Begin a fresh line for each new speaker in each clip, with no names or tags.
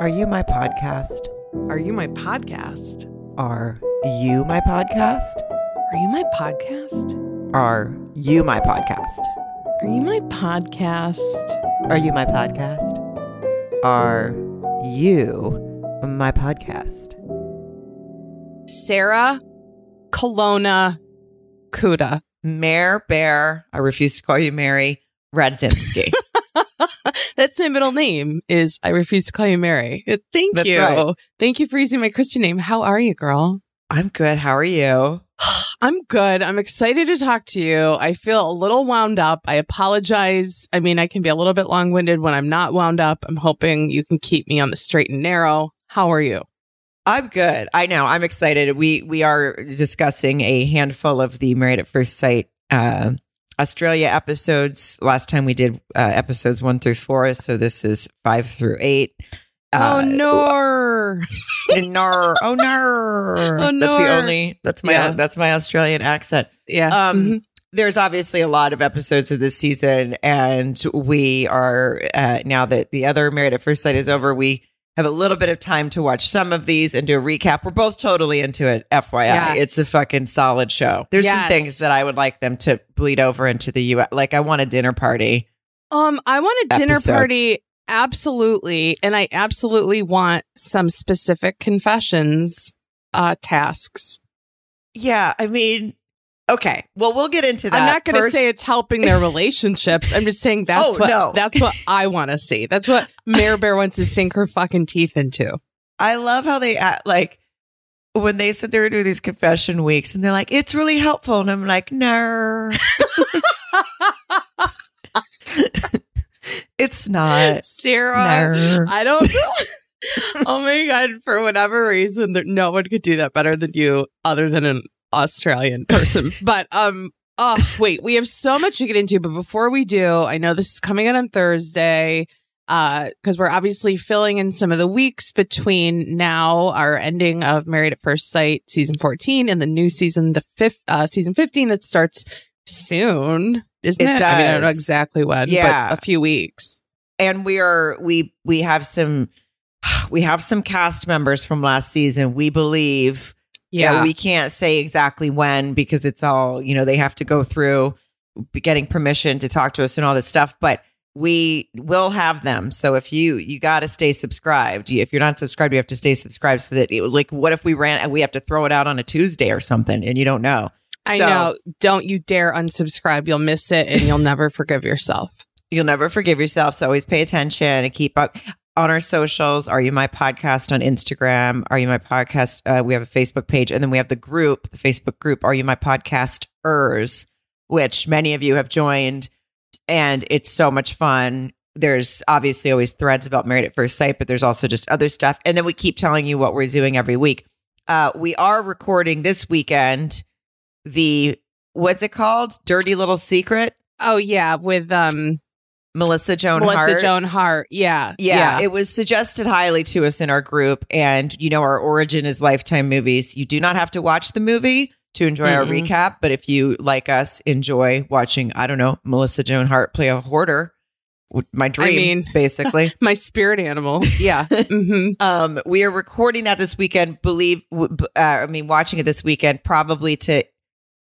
Are you my podcast?
Are you my podcast?
Are you my podcast?
Are you my podcast?
Are you my podcast?
Are you my podcast?
Are you my podcast? Are you my podcast?
Sarah Colonna Kuda.
Mare Bear, I refuse to call you Mary Radzinski.
That's my middle name. Is I refuse to call you Mary. Thank
That's
you.
right.
Thank you for using my Christian name. How are you, girl?
I'm good. How are you?
I'm good. I'm excited to talk to you. I feel a little wound up. I apologize. I mean, I can be a little bit long winded when I'm not wound up. I'm hoping you can keep me on the straight and narrow. How are you?
I'm good. I know. I'm excited. We we are discussing a handful of the Married at First Sight uh, Australia episodes. Last time we did uh, episodes one through four, so this is five through eight. Uh,
oh, no.
no! Oh no!
Oh,
That's the only. That's my
Yeah.
that's my Australian accent.
Yeah.
Um,
Mhm.
There's obviously a lot of episodes of this season, and we are uh, now that the other Married at First Sight is over. We have a little bit of time to watch some of these and do a recap. We're both totally into it. FYI,
Yes.
it's a fucking solid show. There's some things that I would like them to bleed over into the U.S. Like I want a dinner party.
Um, I want a dinner party. Absolutely. And I absolutely want some specific confessions uh tasks.
Yeah, I mean, okay. Well, we'll get into that.
I'm not gonna say it's helping their relationships. I'm just saying that's
Oh,
what
no.
that's what I want to see. That's what Mare Bear wants to sink her fucking teeth into.
I love how they act like when they said they were doing these confession weeks and they're like, it's really helpful. And I'm like, no. it's not.
Sarah,
No.
I don't Oh my god, for whatever reason there, no one could do that better than you other than an Australian person. but um oh wait, we have so much to get into, but before we do, I know this is coming out on Thursday. Uh, because we're obviously filling in some of the weeks between now our ending of Married at First Sight season 14 and the new season, the fifth, uh, season 15 that starts soon, isn't
It
it? I mean, I don't know exactly when,
Yeah.
but a few weeks.
And we are we we have some we have some cast members from last season. We believe
Yeah.
we can't say exactly when because it's all, you know, they have to go through getting permission to talk to us and all this stuff, but we will have them. So if you you got to stay subscribed. If you're not subscribed, you have to stay subscribed so that it, like what if we ran we have to throw it out on a Tuesday or something and you don't know.
I
So-
know. Don't you dare unsubscribe. You'll miss it and you'll never forgive yourself.
You'll never forgive yourself. So always pay attention and keep up on our socials. Are you my podcast on Instagram? Are you my podcast? Uh, we have a Facebook page, and then we have the group, the Facebook group. Are you my podcasters? Which many of you have joined, and it's so much fun. There's obviously always threads about Married at First Sight, but there's also just other stuff. And then we keep telling you what we're doing every week. Uh, we are recording this weekend the what's it called? Dirty Little Secret.
Oh yeah, with um
Melissa Joan Hart.
Melissa
Hart.
Joan Hart. Yeah.
Yeah, it was suggested highly to us in our group. And, you know, our origin is Lifetime movies. You do not have to watch the movie to enjoy our
Mm-mm.
recap. But if you, like us, enjoy watching, I don't know, Melissa Joan Hart play a hoarder, my dream,
mean-
basically.
My spirit animal. Yeah. hmm
um, we are recording that this weekend. Believe, uh, I mean, watching it this weekend, probably to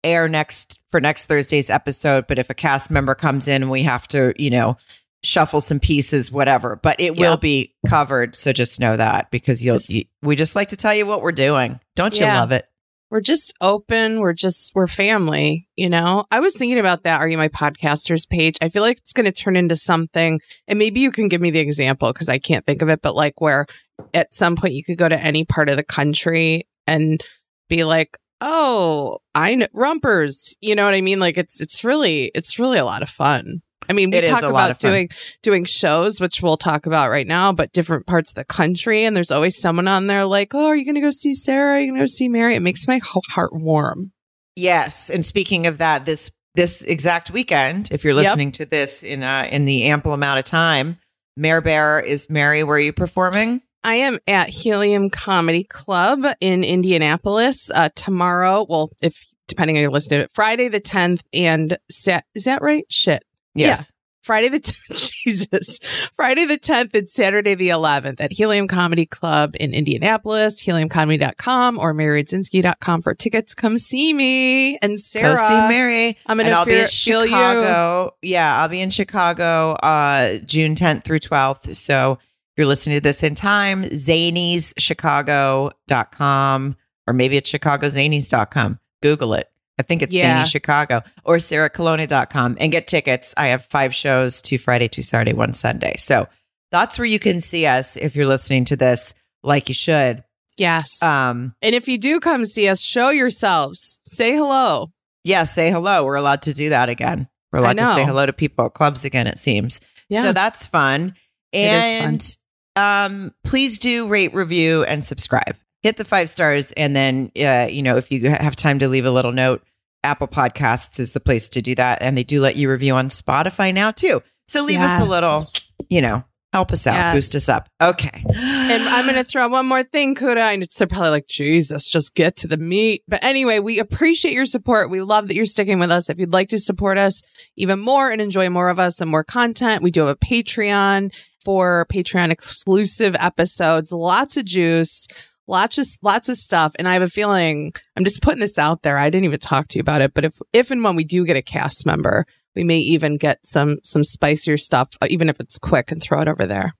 air next for next Thursday's episode. But if a cast member comes in, we have to, you know, shuffle some pieces, whatever. But it will be covered. So just know that because you'll,
Just-
you, we just like to tell you what we're doing. Don't you love it?
We're just open. We're just we're family, you know? I was thinking about that Are You My Podcasters page. I feel like it's gonna turn into something and maybe you can give me the example because I can't think of it, but like where at some point you could go to any part of the country and be like, oh, I know rumpers. You know what I mean? Like it's it's really it's really a lot of fun. I mean, we
It
talk about doing doing shows, which we'll talk about right now, but different parts of the country, and there's always someone on there like, "Oh, are you going to go see Sarah? Are you going to go see Mary?" It makes my whole heart warm.
Yes. And speaking of that, this this exact weekend, if you're
Yep.
listening to this in uh, in the ample amount of time, Mare Bear is Mary. Where are you performing?
I am at Helium Comedy Club in Indianapolis uh, tomorrow. Well, if depending on your listening to it, Friday the 10th and Sat- is that right? Shit.
Yes.
Friday the Jesus, Friday the 10th and Saturday the 11th at Helium Comedy Club in Indianapolis, heliumcomedy.com or maryradzinski.com for tickets. Come see me and Sarah.
Go see Mary.
I'm gonna
be in
feel you.
Chicago. Yeah, I'll be in Chicago uh June 10th through 12th. So you're listening to this in time, zanieschicago.com or maybe it's chicagozanies.com. Google it. I think it's
Yeah.
Zanies Chicago or sarahcolonna.com and get tickets. I have five shows, two Friday, two Saturday, one Sunday. So that's where you can see us if you're listening to this like you should.
Yes.
Um,
and if you do come see us, show yourselves. Say hello.
yeah, say hello. We're allowed to do that again. We're allowed to say hello to people at clubs again, it seems.
Yeah.
So that's fun.
It is fun.
And um, please do rate, review, and subscribe. Hit the five stars. And then, uh, you know, if you have time to leave a little note, Apple Podcasts is the place to do that. And they do let you review on Spotify now, too. So leave us a little, you know, help us out,
Yes.
boost us up. Okay.
And I'm going to throw one more thing, Kuda. And it's they're probably like, Jesus, just get to the meat. But anyway, we appreciate your support. We love that you're sticking with us. If you'd like to support us even more and enjoy more of us and more content, we do have a Patreon for Patreon exclusive episodes, lots of juice. Lots of lots of stuff, and I have a feeling I'm just putting this out there. I didn't even talk to you about it, but if if and when we do get a cast member, we may even get some some spicier stuff, uh, even if it's quick, and throw it over there.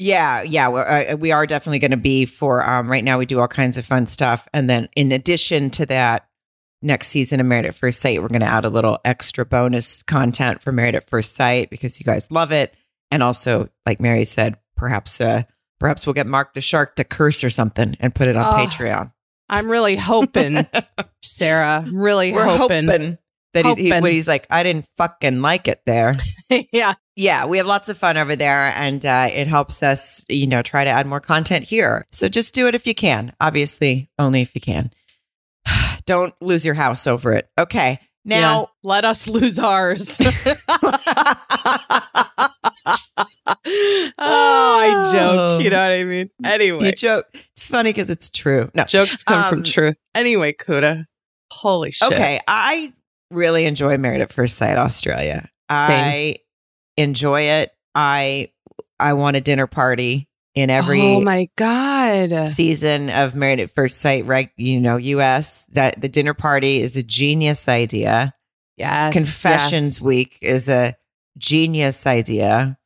Yeah, yeah, we're, uh, we are definitely going to be for um, right now. We do all kinds of fun stuff, and then in addition to that, next season of Married at First Sight, we're going to add a little extra bonus content for Married at First Sight because you guys love it, and also, like Mary said, perhaps uh, perhaps we'll get Mark the Shark to curse or something and put it on
Oh,
Patreon.
I'm really hoping, Sarah. I'm Really
We're
hoping.
hoping, that he's, he, when he's like, I didn't fucking like it there.
yeah.
yeah, we have lots of fun over there and uh, it helps us, you know, try to add more content here. So just do it if you can. Obviously, only if you can. Don't lose your house over it. Okay. Now,
Yeah. let us lose ours. oh, I joke. You know what I mean? Anyway,
you joke. It's funny because it's true. No.
jokes come
Um,
from truth. Anyway, Kuda. Holy shit.
Okay. I really enjoy Married at First Sight Australia. I enjoy it. I I want a dinner party in every
oh my God.
season of Married at First Sight, right? You know, US, that the dinner party is a genius idea.
Yes.
Confessions
yes.
Week is a genius idea.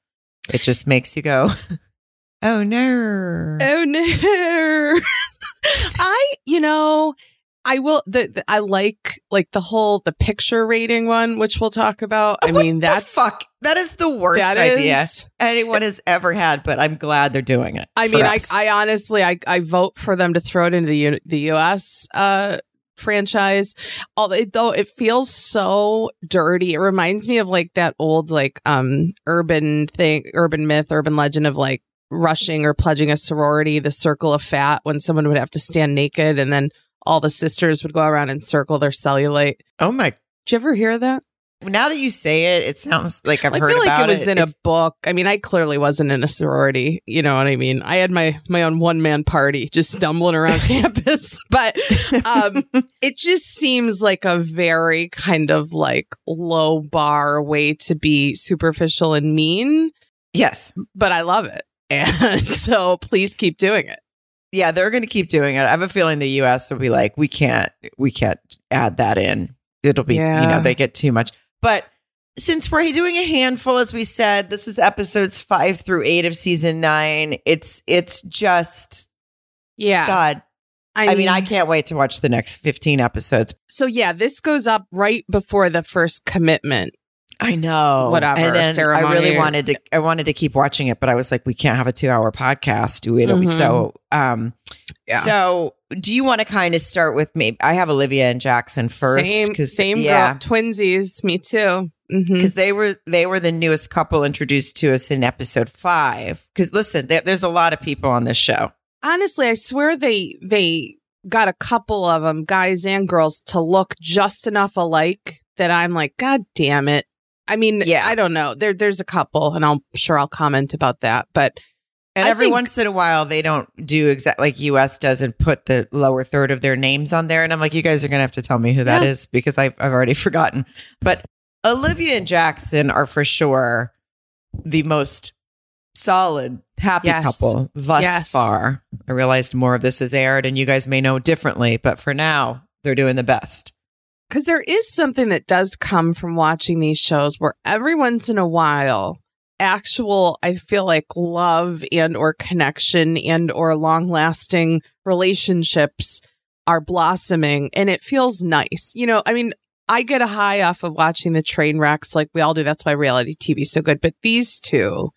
It just makes you go, oh no.
Oh no. I, you know, I will the, the I like like the whole the picture rating one, which we'll talk about. I
What
mean, that's
fuck. That is the worst idea
is-
anyone has ever had, but I'm glad they're doing it.
I mean, I. I honestly, I, I vote for them to throw it into the U- the U.S. Uh, franchise. Although though it feels so dirty, it reminds me of like that old like um urban thing, urban myth, urban legend of like rushing or pledging a sorority, the circle of fat, when someone would have to stand naked and then all the sisters would go around and circle their cellulite.
oh my.
Did you ever hear that?
Now that you say it, it sounds like I've
I
heard
feel like it was in a book. I mean, I clearly wasn't in a sorority. You know what I mean? I had my my own one man party, just stumbling around campus. But um, it just seems like a very kind of like low bar way to be superficial and mean.
yes.
But I love it, and so please keep doing it.
Yeah, they're going to keep doing it. I have a feeling the U.S. will be like, we can't, we can't add that in. It'll be, you know, they get too much. But since we're doing a handful, as we said, this is episodes five through eight of season nine. It's, it's just
Yeah,
God. I mean, I can't wait to watch the next fifteen episodes.
So yeah, this goes up right before the first commitment.
I know,
Whatever,
And then I really wanted to, I wanted to keep watching it, but I was like, we can't have a two-hour podcast. It'll be
Mhm.
so. Um,
Yeah.
So, do you want to kind of start with me? I have Olivia and Jackson first,
Same, same
yeah,
girl, twinsies. Me too.
Because they were they were the newest couple introduced to us in episode five. Because listen, there, there's a lot of people on this show.
honestly, I swear they they got a couple of them, guys and girls, to look just enough alike that I'm like, God damn it. I mean,
Yeah.
I don't know. There, there's a couple, and I'm sure I'll comment about that. But
And
I
every
think-
once in a while, they don't do exact like US does and put the lower third of their names on there. And I'm like, you guys are gonna have to tell me who that
Yeah.
is because I've I've already forgotten. But Olivia and Jackson are for sure the most solid, happy
Yes.
couple thus
Yes.
far. I realized more of this is aired, and you guys may know differently, but for now, they're doing the best.
Because there is something that does come from watching these shows where every once in a while, actual, I feel like love and or connection and or long lasting relationships are blossoming and it feels nice. You know, I mean, I get a high off of watching the train wrecks like we all do. That's why reality TV is so good. But these two,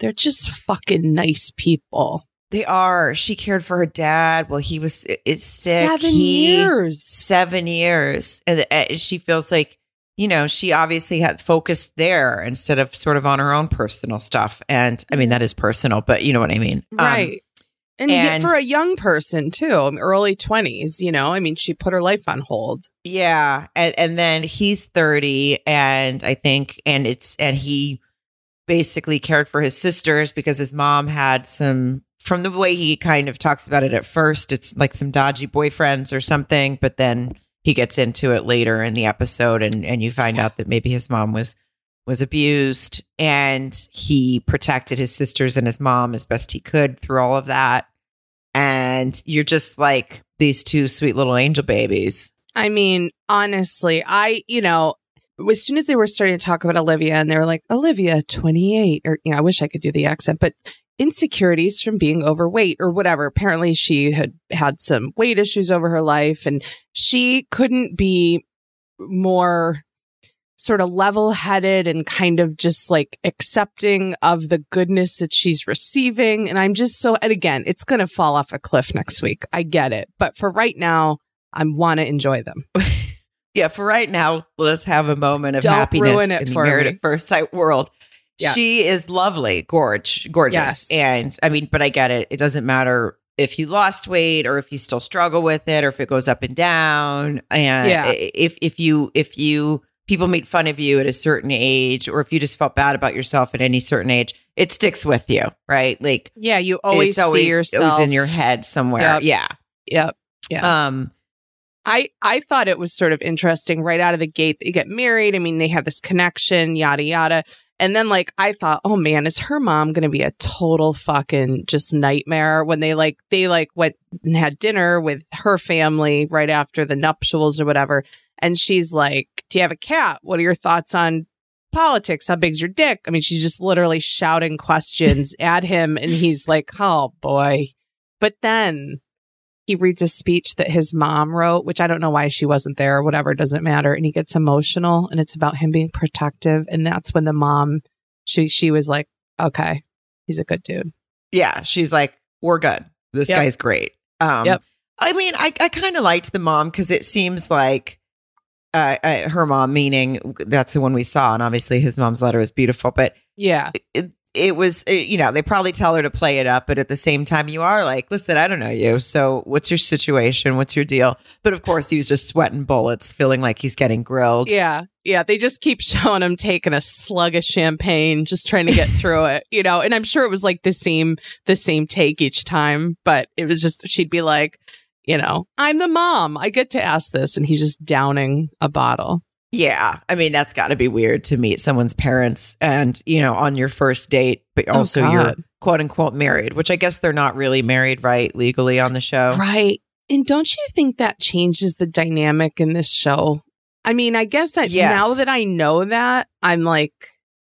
they're just fucking nice people.
They are. She cared for her dad while he was it's sick.
Seven
He-
years.
Seven years, and uh, she feels like you know she obviously had focused there instead of sort of on her own personal stuff. And I mean that is personal, but you know what I mean, Um,
Right. and, yet
and-
for a young person too, early 20s, you know, I mean, she put her life on hold.
Yeah, and and then he's 30 and I think and it's and he basically cared for his sisters because his mom had some from the way he kind of talks about it at first it's like some dodgy boyfriends or something but then he gets into it later in the episode and and you find out that maybe his mom was was abused and he protected his sisters and his mom as best he could through all of that. And you're just like these two sweet little angel babies.
I mean, honestly, I, you know, as soon as they were starting to talk about Olivia and they were like, Olivia, 28, or, you know, I wish I could do the accent, but insecurities from being overweight or whatever. Apparently, she had had some weight issues over her life and she couldn't be more sort of level headed and kind of just like accepting of the goodness that she's receiving. And I'm just so, and again, it's going to fall off a cliff next week. I get it. But for right now, I want to enjoy them.
yeah, for right now, let us have a moment of
Don't
happiness
ruin it
in the
for
married at first sight world.
Yeah.
She is lovely, gorge, gorgeous.
Yes.
And I mean, but I get it. It doesn't matter if you lost weight or if you still struggle with it or if it goes up and down. And
Yeah.
if if you if you people make fun of you at a certain age or if you just felt bad about yourself at any certain age, it sticks with you, right? Like
Yeah, you always
always
see yourself
it was in your head somewhere.
Yep.
Yeah.
Yep. Yeah.
Um
I I thought it was sort of interesting right out of the gate. They get married. I mean, they have this connection, yada yada. And then like I thought, oh man, is her mom going to be a total fucking just nightmare when they like they like went and had dinner with her family right after the nuptials or whatever. And she's like, "Do you have a cat? What are your thoughts on politics? How big's your dick?" I mean, she's just literally shouting questions at him, and he's like, "Oh boy." But then he reads a speech that his mom wrote, which I don't know why she wasn't there or whatever, doesn't matter. And he gets emotional and it's about him being protective. And that's when the mom, she she was like, Okay, he's a good dude.
yeah, she's like, we're good. This
Yep.
guy's great. Um,
Yep.
I mean, I, I kind of liked the mom because it seems like uh, uh, her mom, meaning that's the one we saw. And obviously his mom's letter is beautiful, but
Yeah.
it, it was, uh, you know, they probably tell her to play it up. But at the same time, you are like, listen, I don't know you. So what's your situation? What's your deal? But of course, he was just sweating bullets, feeling like he's getting grilled.
Yeah. Yeah. They just keep showing him taking a slug of champagne, just trying to get through it, you know, and I'm sure it was like the same, the same take each time, but it was just, she'd be like, you know, I'm the mom. I get to ask this. And he's just downing a bottle.
Yeah. I mean, that's got to be weird to meet someone's parents and, you know, on your first date, but
Oh,
also you're quote unquote married, which I guess they're not really married, right? Legally on the show.
Right. And don't you think that changes the dynamic in this show? I mean, I guess that
Yes.
now that I know that, I'm like,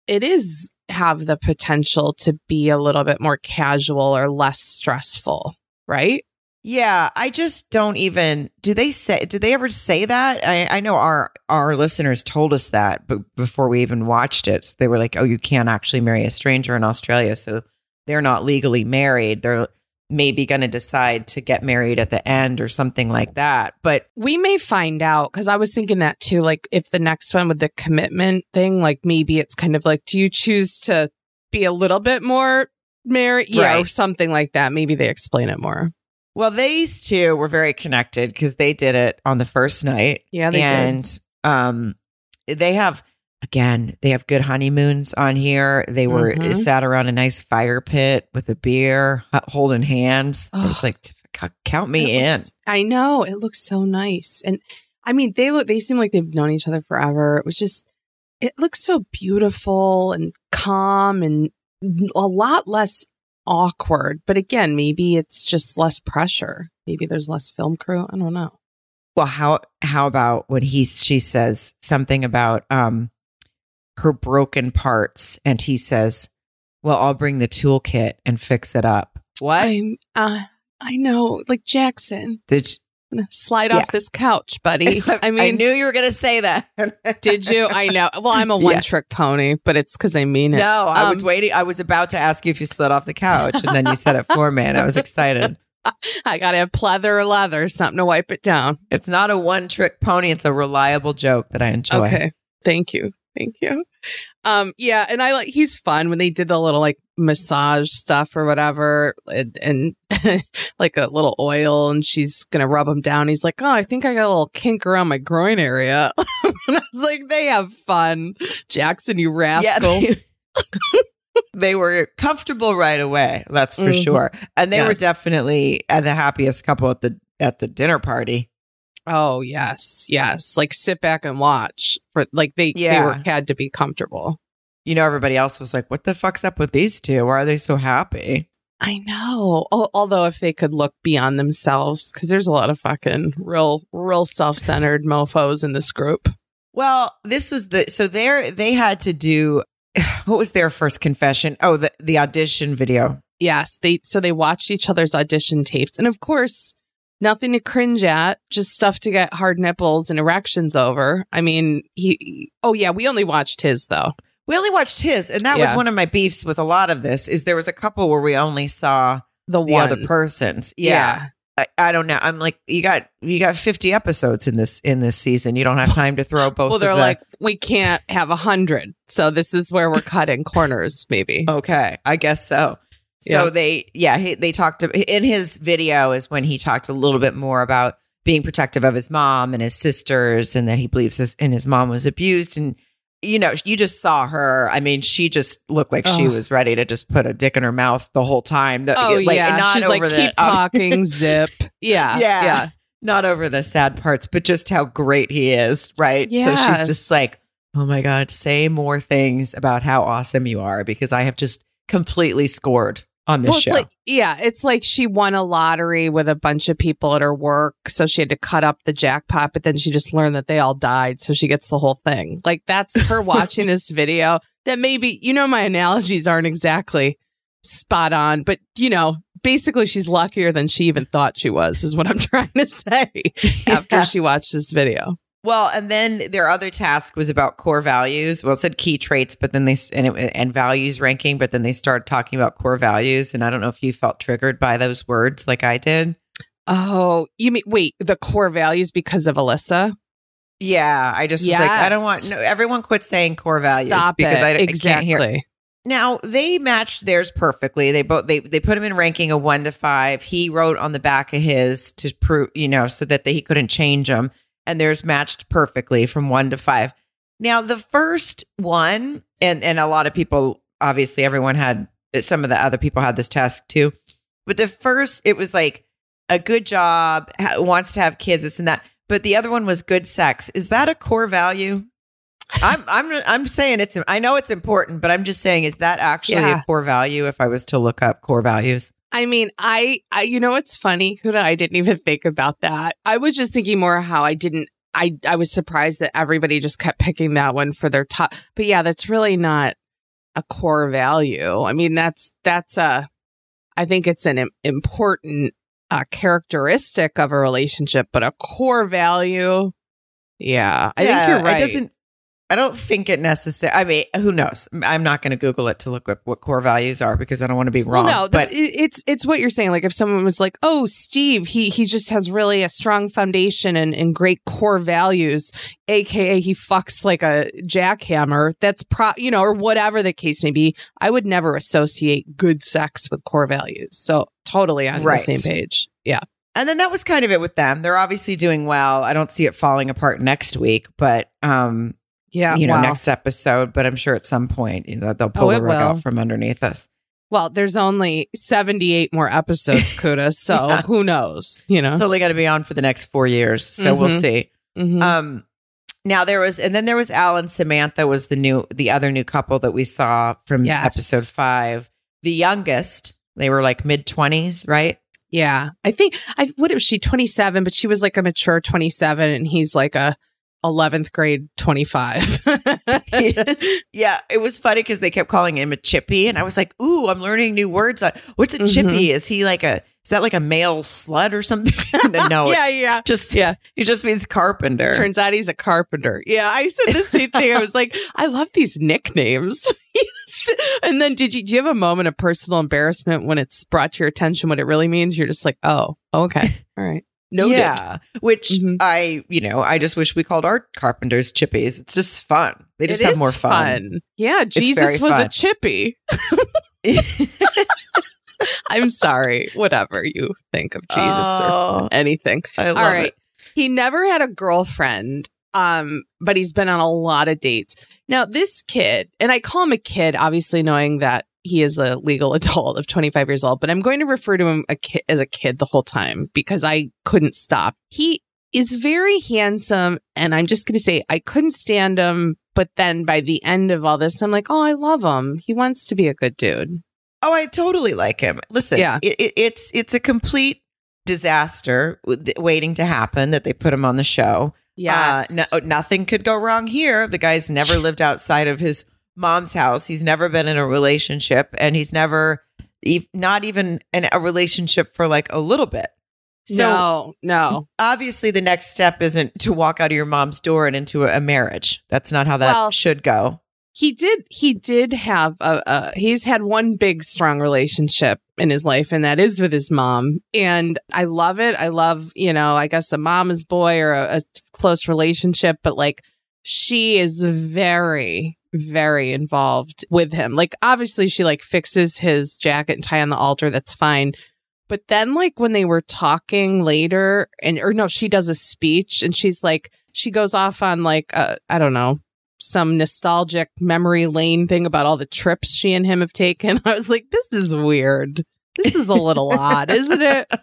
it is have the potential to be a little bit more casual or less stressful, right?
Yeah. I just don't even, do they say, did they ever say that? I, I know our, our listeners told us that, but before we even watched it, they were like, oh, you can't actually marry a stranger in Australia. So they're not legally married. They're maybe going to decide to get married at the end or something like that. But
We may find out because I was thinking that too. Like, if the next one with the commitment thing, like maybe it's kind of like, do you choose to be a little bit more married? Yeah, or something like that. Maybe they explain it more.
Well, these two were very connected because they did it on the first night.
Yeah, they did.
and um they have again, they have good honeymoons on here. They were
Mhm.
sat around a nice fire pit with a beer, holding hands. I was
Oh.
like, count me in.
looks- I know it looks so nice, and I mean they look. They seem like they've known each other forever. It was just it looks so beautiful and calm and a lot less awkward. But again, maybe it's just less pressure. Maybe there's less film crew. I don't know.
Well, how how about when he she says something about um her broken parts and he says, "Well, I'll bring the toolkit and fix it up." What?
I'm, uh, I know, like Jackson.
Did
slide yeah. off this couch, buddy. I mean,
I knew you were going to say that.
did you? I know. Well, I'm a one yeah. trick pony, but it's because I mean it.
No, I um, was waiting. I was about to ask you if you slid off the couch, and then you said it for me, and I was excited.
I got to have pleather or leather, something to wipe it down.
It's not a one trick pony. It's a reliable joke that I enjoy.
Okay. Thank you. Thank you. Um, yeah, and I like he's fun when they did the little like massage stuff or whatever, and, and like a little oil, and she's gonna rub him down. He's like, "Oh, I think I got a little kink around my groin area." and I was like, "They have fun, Jackson, you rascal."
Yeah, they, they were comfortable right away. That's for mm-hmm. sure, and they yes. were definitely the happiest couple at the at the dinner party.
Oh yes, yes. Like sit back and watch for like they yeah. they were had to be comfortable.
You know, everybody else was like, "What the fuck's up with these two? Why are they so happy?"
I know. Although if they could look beyond themselves, because there's a lot of fucking real, real self-centered mofo's in this group.
Well, this was the so there they had to do. What was their first confession? Oh, the the audition video.
Yes, they so they watched each other's audition tapes, and of course, nothing to cringe at, just stuff to get hard nipples and erections over. I mean, he, oh yeah, we only watched his though.
We only watched his, and that yeah. was one of my beefs with a lot of this. Is there was a couple where we only saw the, the other persons. Yeah. yeah. I, I, don't know. I'm like, you got you got 50 episodes in this in this season. You don't have time to throw both.
well, they're
the-
like, we can't have a hundred, so this is where we're cutting corners. Maybe.
Okay, I guess so. So yeah. they, yeah, he, they talked to, in his video is when he talked a little bit more about being protective of his mom and his sisters, and that he believes his and his mom was abused. And you know, you just saw her. I mean, she just looked like oh. she was ready to just put a dick in her mouth the whole time. The,
oh like, yeah, she's like, the, keep um, talking, zip. Yeah,
yeah, yeah. Not over the sad parts, but just how great he is, right? Yes. So she's just like, oh my god, say more things about how awesome you are because I have just completely scored on this well, show.
Like, yeah, it's like she won a lottery with a bunch of people at her work, so she had to cut up the jackpot, but then she just learned that they all died, so she gets the whole thing. Like that's her watching this video. That maybe you know my analogies aren't exactly spot on, but you know, basically she's luckier than she even thought she was, is what I'm trying to say after she watched this video.
Well, and then their other task was about core values. Well, it said key traits, but then they and, it, and values ranking, but then they started talking about core values. And I don't know if you felt triggered by those words like I did.
Oh, you mean wait the core values because of Alyssa?
Yeah, I just yes. was like, I don't want no. Everyone quit saying core values
Stop
because. I,
exactly.
I can't hear. Now they matched theirs perfectly. They both they they put him in ranking a one to five. He wrote on the back of his to prove you know so that they, he couldn't change them and theirs matched perfectly from one to five. Now, the first one, and, and a lot of people, obviously, everyone had some of the other people had this task too. But the first, it was like a good job, ha- wants to have kids, this and that. But the other one was good sex. Is that a core value? I'm I'm I'm saying it's I know it's important, but I'm just saying is that actually yeah. a core value if I was to look up core values?
I mean, I, I, you know, it's funny, Kuda. I didn't even think about that. I was just thinking more how I didn't. I, I was surprised that everybody just kept picking that one for their top. But yeah, that's really not a core value. I mean, that's that's a. I think it's an important uh, characteristic of a relationship, but a core value. Yeah, I yeah, think you're right.
It doesn't I don't think it necessary. I mean, who knows? I'm not going to Google it to look up what core values are because I don't want to be wrong. Well, no, but
it's it's what you're saying. Like if someone was like, "Oh, Steve, he he just has really a strong foundation and, and great core values," aka he fucks like a jackhammer. That's pro, you know, or whatever the case may be. I would never associate good sex with core values. So totally on right. the same page. Yeah.
And then that was kind of it with them. They're obviously doing well. I don't see it falling apart next week, but um
yeah,
you know, wow. next episode. But I'm sure at some point, you know, they'll pull oh, the rug out from underneath us.
Well, there's only 78 more episodes, Kuda. So yeah. who knows? You know,
it's only got to be on for the next four years. So mm-hmm. we'll see. Mm-hmm. Um, Now there was, and then there was Al and Samantha was the new, the other new couple that we saw from
Yes.
episode five. The youngest, they were like mid twenties, right?
Yeah. I think I what was she 27, but she was like a mature 27 and he's like a 11th grade 25.
yeah, it was funny because they kept calling him a chippy, and I was like, "Ooh, I'm learning new words. What's a
Mhm.
chippy? Is he like a? Is that like a male slut or something?" no,
yeah, yeah.
just
Yeah.
It just means carpenter.
Turns out he's a carpenter. Yeah, I said the same thing. I was like, I love these nicknames. and then did you do you have a moment of personal embarrassment when it's brought to your attention what it really means? You're just like, oh, okay. All right. Noted.
Yeah, which
Mhm.
I, you know, I just wish we called our carpenters chippies. It's just fun. They just
It
have more fun.
Yeah, Jesus was a chippy. I'm sorry. Whatever you think of Jesus or
Oh,
anything.
I love
All right.
it.
He never had a girlfriend, um, but he's been on a lot of dates. Now, this kid, and I call him a kid, obviously knowing that he is a legal adult of 25 years old, but I'm going to refer to him a ki- as a kid the whole time because I couldn't stop. He is very handsome, and I'm just going to say I couldn't stand him. But then by the end of all this, I'm like, oh, I love him. He wants to be a good dude.
Oh, I totally like him. Listen,
Yeah.
it, it, it's it's a complete disaster waiting to happen that they put him on the show.
Yes.
Uh, no, nothing could go wrong here. The guy's never lived outside of his mom's house. He's never been in a relationship, and he's never, ev- not even in a relationship for like a little bit. So
no, no.
obviously, the next step isn't to walk out of your mom's door and into a, a marriage. That's not how that
Well,
should go.
he did he did have a, a he's had one big strong relationship in his life and that is with his mom and i love it i love you know i guess a mama's boy or a, a close relationship but like she is very very involved with him like obviously she like fixes his jacket and tie on the altar that's fine but then like when they were talking later and or no she does a speech and she's like she goes off on like uh, i don't know some nostalgic memory lane thing about all the trips she and him have taken. I was like, this is weird. This is a little odd, isn't it?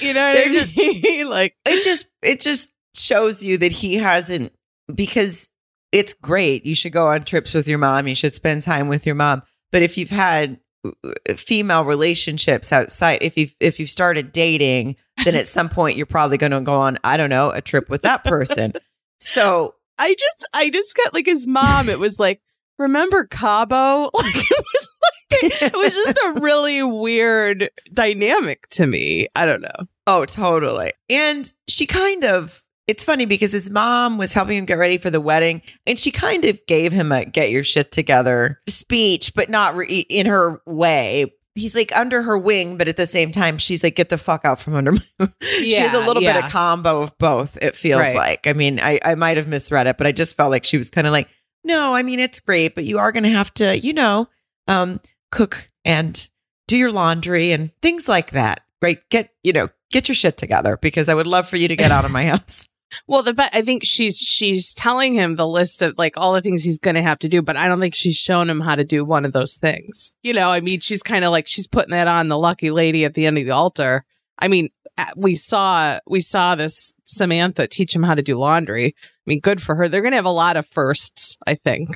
You know what I
They're just-
mean? like,
it just it just shows you that he hasn't because it's great you should go on trips with your mom you should spend time with your mom but if you've had uh, female relationships outside if you've if you've started dating then at some point you're probably going to go on i don't know a trip with that person so
I just, I just got like his mom. It was like, remember Cabo? Like, it was like, it was just a really weird dynamic to me. I don't know.
oh totally and she kind of it's funny because his mom was helping him get ready for the wedding and she kind of gave him a get your shit together speech but not re- in her way. He's like under her wing but at the same time she's like get the fuck out from under my she has a
Yeah,
little bit of combo of both it feels
Right.
like. I mean i, I might have misread it but i just felt like she was kind of like no i mean it's great but you are going to have to you know um cook and do your laundry and things like that. Right? Get you know get your shit together because i would love for you to get out of my house
Well, the but I think she's she's telling him the list of like all the things he's going to have to do, but I don't think she's shown him how to do one of those things. You know, I mean, she's kind of like she's putting that on the lucky lady at the end of the altar. I mean, we saw we saw this Samantha teach him how to do laundry. I mean, good for her. They're going to have a lot of firsts, I think.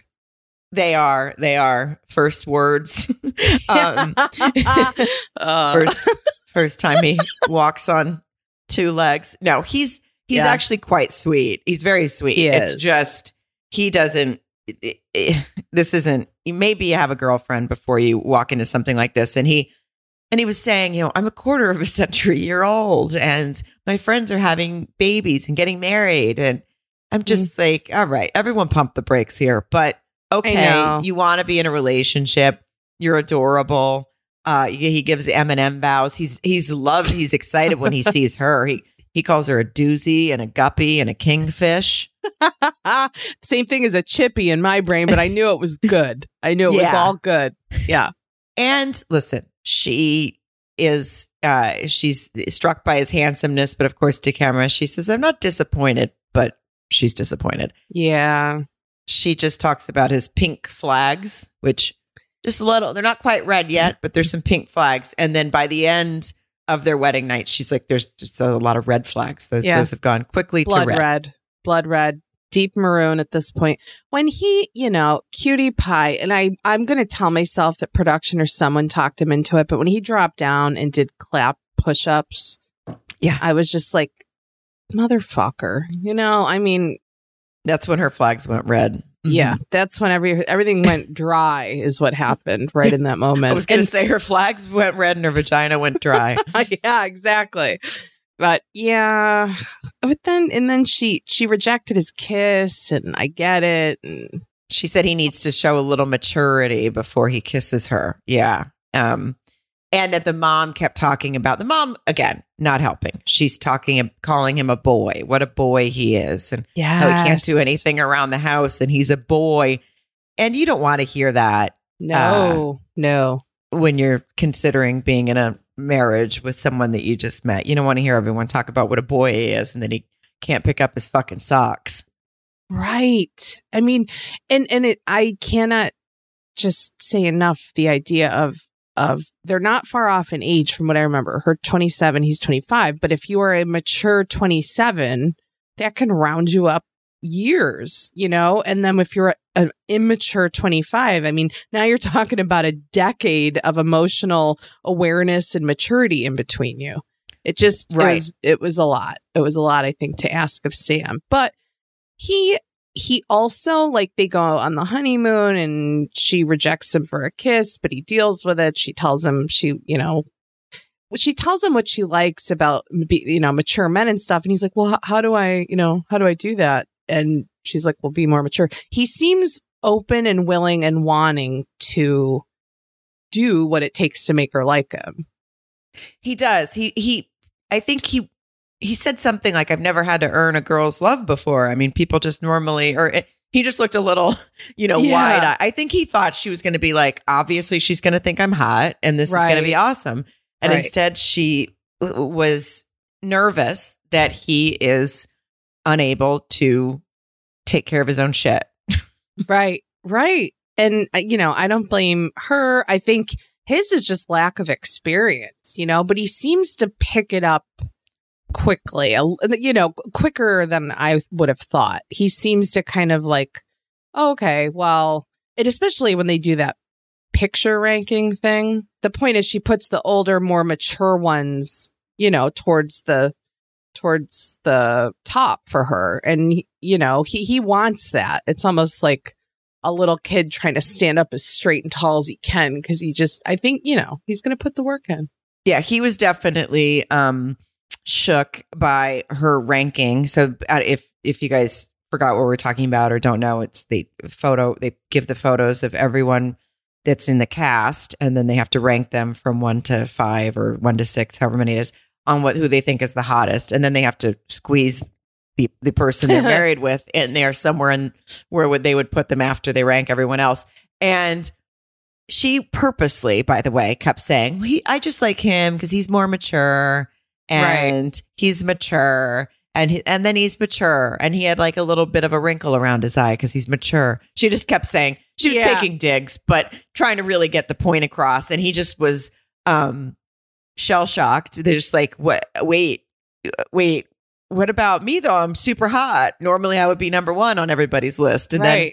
they are they are first words um
Uh,
first first time he walks on two legs no he's he's
Yeah.
actually quite sweet. He's very sweet.
He
it's just he doesn't it- it- this isn't maybe you have a girlfriend before you walk into something like this. And he and he was saying you know i'm a quarter of a century year old and my friends are having babies and getting married. And i'm
Mm.
just like all right everyone pump the brakes here but okay you want to be in a relationship. You're adorable. Uh he gives M&M vows. He's he's loved he's excited when he sees her. He he calls her a doozy and a guppy and a kingfish
Same thing as a chippy in my brain, but I knew it was good. I knew it was all good. Yeah.
And listen, she is uh she's struck by his handsomeness, but of course to camera she says, I'm not disappointed, but she's disappointed.
Yeah.
She just talks about his pink flags, which just a little, they're not quite red yet, but there's some pink flags. And then by the end of their wedding night, she's like, there's just a lot of red flags. Those,
Yeah.
those have gone quickly
Blood
to red.
red. Blood red. deep maroon at this point. When he, you know, cutie pie, and I, I'm going to tell myself that production or someone talked him into it, but when he dropped down and did clap push ups,
Yeah.
I was just like, motherfucker, you know, I mean,
That's when her flags went red.
Yeah, that's when every, everything went dry is what happened right in that moment.
I was going to say her flags went red and her vagina went dry.
yeah, exactly. But yeah, but then and then she she rejected his kiss, and I get it. And
she said he needs to show a little maturity before he kisses her. Yeah. Um, and that the mom kept talking about the mom again, not helping. She's talking, and calling him a boy. What a boy he is, and
yeah,
how he can't do anything around the house, and he's a boy. And you don't want to hear that
No, uh, no,
when you're considering being in a marriage with someone that you just met. You don't want to hear everyone talk about what a boy he is, and then he can't pick up his fucking socks.
right. I mean, and and it, I cannot just say enough the idea of of they're not far off in age from what I remember. Her twenty seven, he's twenty five. But if you are a mature twenty seven, that can round you up years, you know? And then if you're an immature 25, I mean, now you're talking about a decade of emotional awareness and maturity in between you. It just,
Right.
it, was, it was a lot. It was a lot, I think, to ask of Sam. But he, he also, like, they go on the honeymoon and she rejects him for a kiss, but he deals with it. She tells him she, you know, she tells him what she likes about you know mature men and stuff and he's like well how do i you know how do i do that and she's like well be more mature he seems open and willing and wanting to do what it takes to make her like him
He does. He he I think he he said something like I've never had to earn a girl's love before. I mean, people just normally or it, he just looked a little, you know,
Yeah.
wide. I, I think he thought she was going to be like obviously she's going to think I'm hot and this is going to be awesome. And
Right.
instead she w- was nervous that he is unable to take care of his own shit.
right right and uh, you know i don't blame her i think his is just lack of experience you know but he seems to pick it up quickly you know quicker than i would have thought. He seems to kind of like oh, okay well and especially when they do that picture ranking thing. The point is she puts the older more mature ones you know towards the towards the top for her. And you know he he wants that. It's almost like a little kid trying to stand up as straight and tall as he can because he just i think you know he's gonna put the work in.
Yeah, he was definitely um shook by her ranking. So uh, if if you guys forgot what we're talking about or don't know, it's the photo they give the photos of everyone that's in the cast and then they have to rank them from 1 to 5 or 1 to 6 however many it is on what who they think is the hottest. And then they have to squeeze the the person they're married with and they are somewhere in where would they would put them after they rank everyone else. And she purposely, by the way, kept saying, he, I just like him because he's more mature and he's mature. And he, and then he's mature and he had like a little bit of a wrinkle around his eye because he's mature. She just kept saying she was
Yeah.
taking digs, but trying to really get the point across. And he just was um shell shocked. They're just like, what? Wait, wait. What about me though? I'm super hot. Normally I would be number one on everybody's list. And then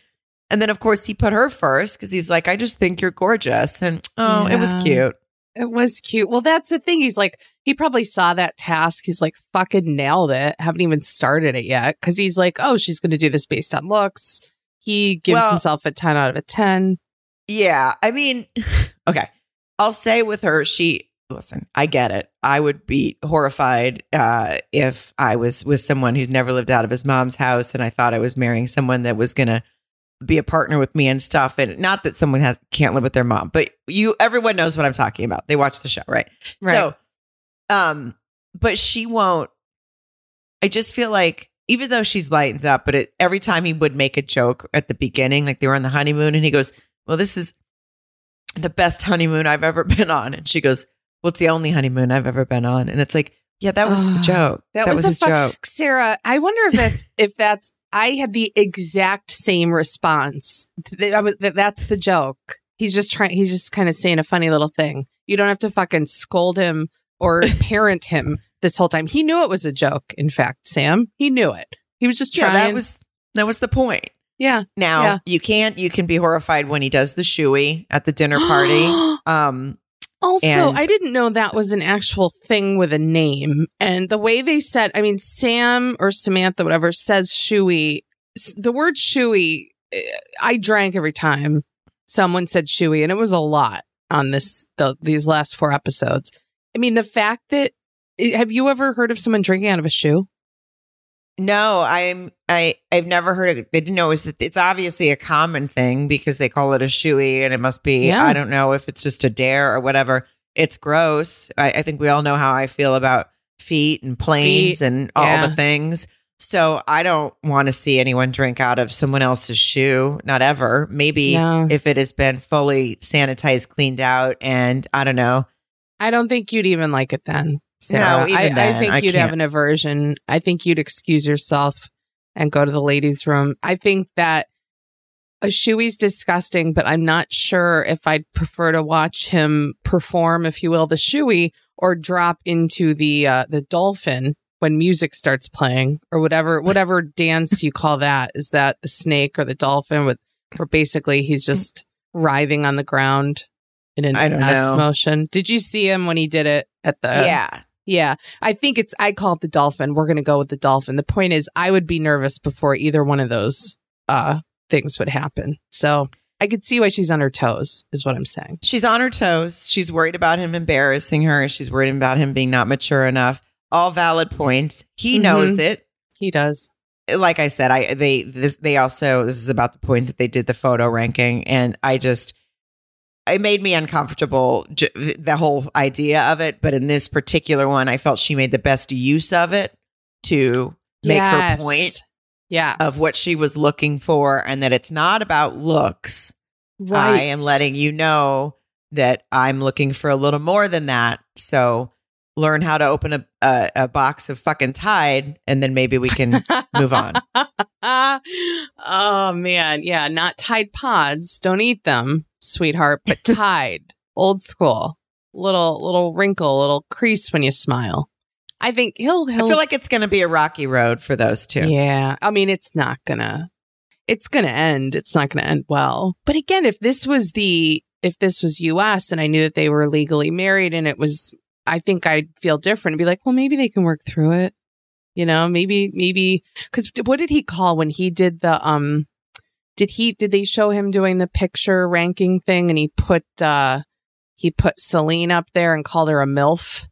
and then, of course, he put her first because he's like, I just think you're gorgeous. And oh, it was cute.
It was cute. Well, that's the thing. He's like, he probably saw that task. He's like, fucking nailed it. Haven't even started it yet. Cause he's like, oh, she's going to do this based on looks. He gives
Well-
himself a 10 out of a 10.
Yeah. I mean, okay. I'll say with her, she, listen, I get it. I would be horrified uh, if I was with someone who'd never lived out of his mom's house and I thought I was marrying someone that was going to be a partner with me and stuff. And not that someone has can't live with their mom, but you, everyone knows what I'm talking about. They watch the show, right? So, um, but she won't. I just feel like even though she's lightened up, but it, every time he would make a joke at the beginning, like they were on the honeymoon, and he goes, "Well, this is the best honeymoon I've ever been on," and she goes, "Well, it's the only honeymoon I've ever been on," and it's like, yeah, that was the
Ah,
joke.
that
That,
was
was,
the
his
fu-
joke.
Sarah, I wonder if that's, if that's, I had the exact same response. Th- I was- that- That's the joke. He's just trying, he's just kind of saying a funny little thing. You don't have to fucking scold him or parent him this whole time. He knew it was a joke, in fact, Sam. He knew it. He was just trying.
Yeah, that was That was the point.
Yeah.
Now
Yeah.
you can't. You can be horrified when he does the shoey at the dinner party. um,
Also,
And-
I didn't know that was an actual thing with a name. And the way they said, I mean, Sam or Samantha, whatever, says shoey. The word shoey, eh, I drank every time someone said shoey, and it was a lot on this the, these last four episodes. I mean, the fact that eh, have you ever heard of someone drinking out of a shoe?
no, I'm. I I've never heard of. it. I didn't know it was. It's obviously a common thing because they call it a shoey, and it must be.
Yeah.
I don't know if it's just a dare or whatever. It's gross. I, I think we all know how I feel about feet and planes
Feet,
and all
yeah.
the things. So I don't want to see anyone drink out of someone else's shoe. Not ever. Maybe
No.
if it has been fully sanitized, cleaned out, and I don't know.
I don't think you'd even like it then. Sarah.
even
I, I think
I
you'd have
can't.
an aversion. I think you'd excuse yourself and go to the ladies' room. I think that a shoey's disgusting, but I'm not sure if I'd prefer to watch him perform, if you will, the shoey or drop into the uh, the dolphin when music starts playing or whatever whatever dance you call that. Is that the snake or the dolphin with where basically he's just writhing on the ground in an S
know.
motion. Did you see him when he did it at the
yeah.
yeah, I think it's. I call it the dolphin. We're going to go with the dolphin. The point is, I would be nervous before either one of those uh, things would happen. So I could see why she's on her toes. Is what I'm saying.
She's on her toes. She's worried about him embarrassing her. She's worried about him being not mature enough. All valid points. He
Mhm.
knows it.
He does.
Like I said, I they this they also this is about the point that they did the photo ranking, and I just it made me uncomfortable the whole idea of it. But in this particular one, I felt she made the best use of it to make
Yes.
her point
Yes.
of what she was looking for, and that it's not about looks.
right.
I am letting you know that I'm looking for a little more than that. So learn how to open a, a, a box of fucking Tide, and then maybe we can move on.
oh man, yeah. Not Tide Pods. Don't eat them, sweetheart. But tied, old school. Little little wrinkle, little crease when you smile. I think he'll
I
he'll
feel like it's going to be a rocky road for those two.
Yeah. I mean, it's not gonna, it's gonna end. It's not gonna end well. But again, if this was the, if this was US and I knew that they were legally married and it was, I think I'd feel different and be like, well, maybe they can work through it. You know, maybe, maybe, cause what did he call when he did the, um, did he, did they show him doing the picture ranking thing and he put, uh, he put Selin up there and called her a MILF?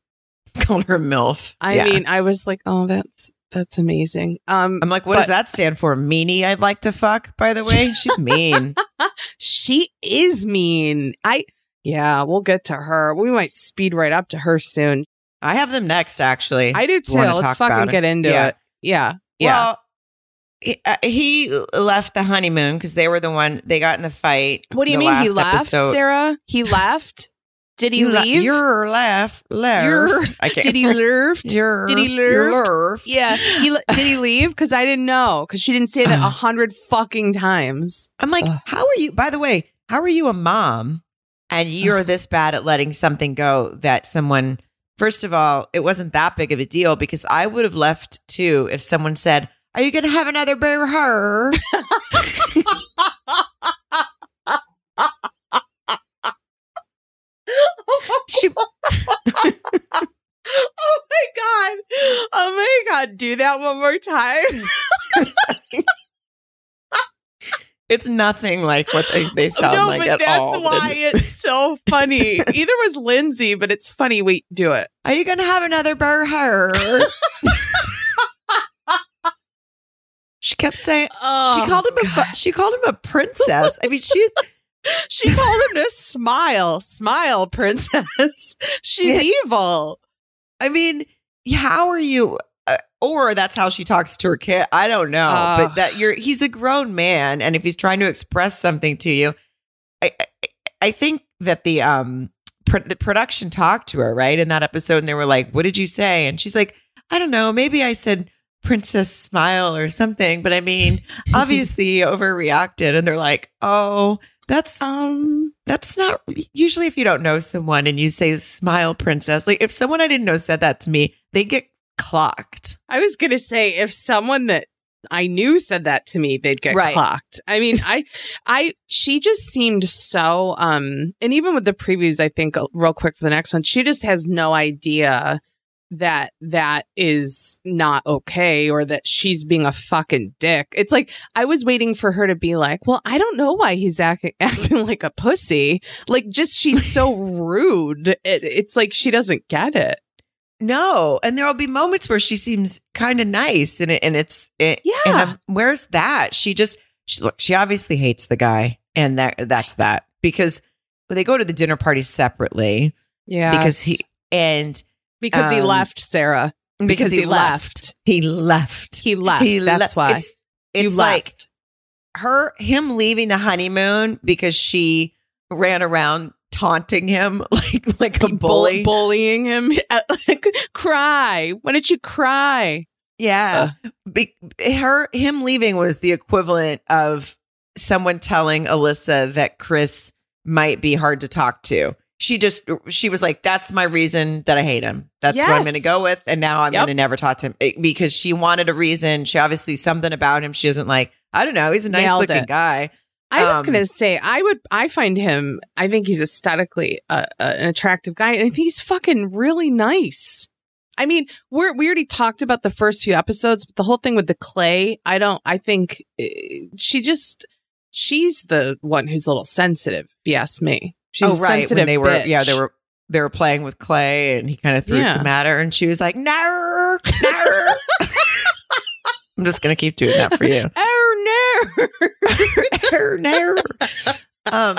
Call her MILF.
I
Yeah.
mean, I was like, oh, that's, that's amazing. Um,
I'm like, what
but-
does that stand for? Meanie I'd like to fuck, by the way. She's mean.
she is mean. I yeah, we'll get to her. We might speed right up to her soon.
I have them next, actually.
I do too. Let's fucking
it.
get into
Yeah.
it. Yeah. Yeah.
Well, he, uh, left the honeymoon because they were the one they got in the fight.
what do you mean he left,
episode.
Sarah? He left? Did he
You
leave?
You're left. Left.
You're- Did he leave?
You're,
Did he left?
left.
yeah. He did he leave? Because I didn't know. Because she didn't say that a hundred fucking times.
I'm like,
Ugh.
how are you? By the way, how are you a mom and you're this bad at letting something go that someone, first of all, it wasn't that big of a deal because I would have left too if someone said, Are you going to have another bear her? She,
oh my god! Oh my god! Do that one more time.
it's nothing like what they, they sound
no,
like
but
at
that's
all.
why it's so funny. Either was Lindsay, but it's funny. Wait, do it.
Are you going to have another bear her? She kept saying,
Oh,
she called him a fu- she called him a princess. I mean, she
She told him to smile, smile, princess. She's evil.
I mean, how are you? Uh, or that's how she talks to her kid. I don't know, but that you're he's a grown man, and if he's trying to express something to you, I I, I think that the um pr- the production talked to her right in that episode, and they were like, "What did you say?" And she's like, "I don't know. Maybe I said." Princess smile or something, but I mean, obviously overreacted, and they're like, "Oh, that's
Um,
that's not usually if you don't know someone and you say smile princess like if someone i didn't know said that to me they get clocked
I was gonna say if someone that I knew said that to me, they'd get
Right.
clocked. I mean, I, I, she just seemed so, um, and even with the previews, I think real quick for the next one, she just has no idea that that is not okay or that she's being a fucking dick. It's like, I was waiting for her to be like, well, I don't know why he's acting, acting like a pussy. Like, just she's so rude. It, it's like she doesn't get it.
No, and there'll be moments where she seems kind of nice, and it, and it's it,
Yeah.
And where's that? She just she look. She obviously hates the guy, and that that's that because they go to the dinner party separately
Yeah.
because he and
because he
um,
left Sarah.
because,
he left.
He left.
He left.
He
That's why.
It's, it's like
left.
her him leaving the honeymoon because she ran around taunting him like like a
Bull-
bully.
bullying him. Cry. Why did you cry?
Yeah. Be- her him leaving was the equivalent of someone telling Alyssa that Chris might be hard to talk to. She just she was like, "That's my reason that I hate him. That's what I'm going to go with." And now I'm
Yep.
going to never talk to him because she wanted a reason. She obviously something about him she doesn't like. I don't know. He's a nice
Nailed
looking
it.
guy.
I was
Um,
gonna say I would. I find him. I think he's aesthetically uh, uh, an attractive guy, and he's fucking really nice. I mean, we're we already talked about the first few episodes, but the whole thing with the clay, I don't. I think uh, she just she's the one who's a little sensitive. If you ask me, she's
oh right,
sensitive
when they were yeah they were they were playing with clay and he kind of threw
Yeah.
some at her and she was like, "No, no." I'm just gonna keep doing that for you.
Oh no!
no. Um,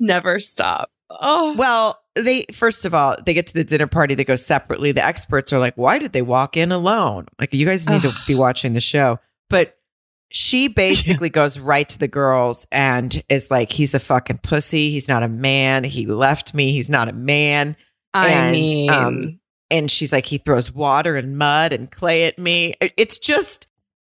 Never stop. Oh,
well, they first of all, they get to the dinner party. They go separately. The experts are like, "Why did they walk in alone?" Like, you guys need to be watching the show. But she basically goes right to the girls and is like, "He's a fucking pussy. He's not a man. He left me. He's not a man."
I
and,
mean,
um, And she's like, "He throws water and mud and clay at me." It's just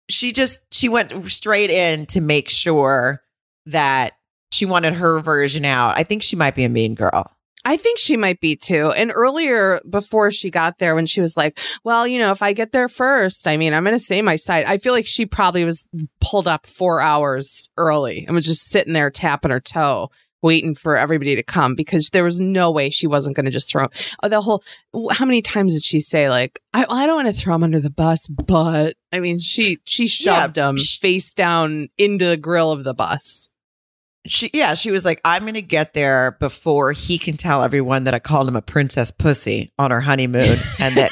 she just she went straight in to make sure that she wanted her version out. I think she might be a mean girl.
I think she might be too. And earlier, before she got there, when she was like, well, you know, if I get there first, I mean, I'm going to say my side. I feel like she probably was pulled up four hours early and was just sitting there tapping her toe, waiting for everybody to come because there was no way she wasn't going to just throw oh, the whole. How many times did she say, like, I, I don't want to throw him under the bus, but I mean, she, she shoved him face down into the grill of the bus.
She yeah, she was like, I'm gonna get there before he can tell everyone that I called him a princess pussy on our honeymoon and that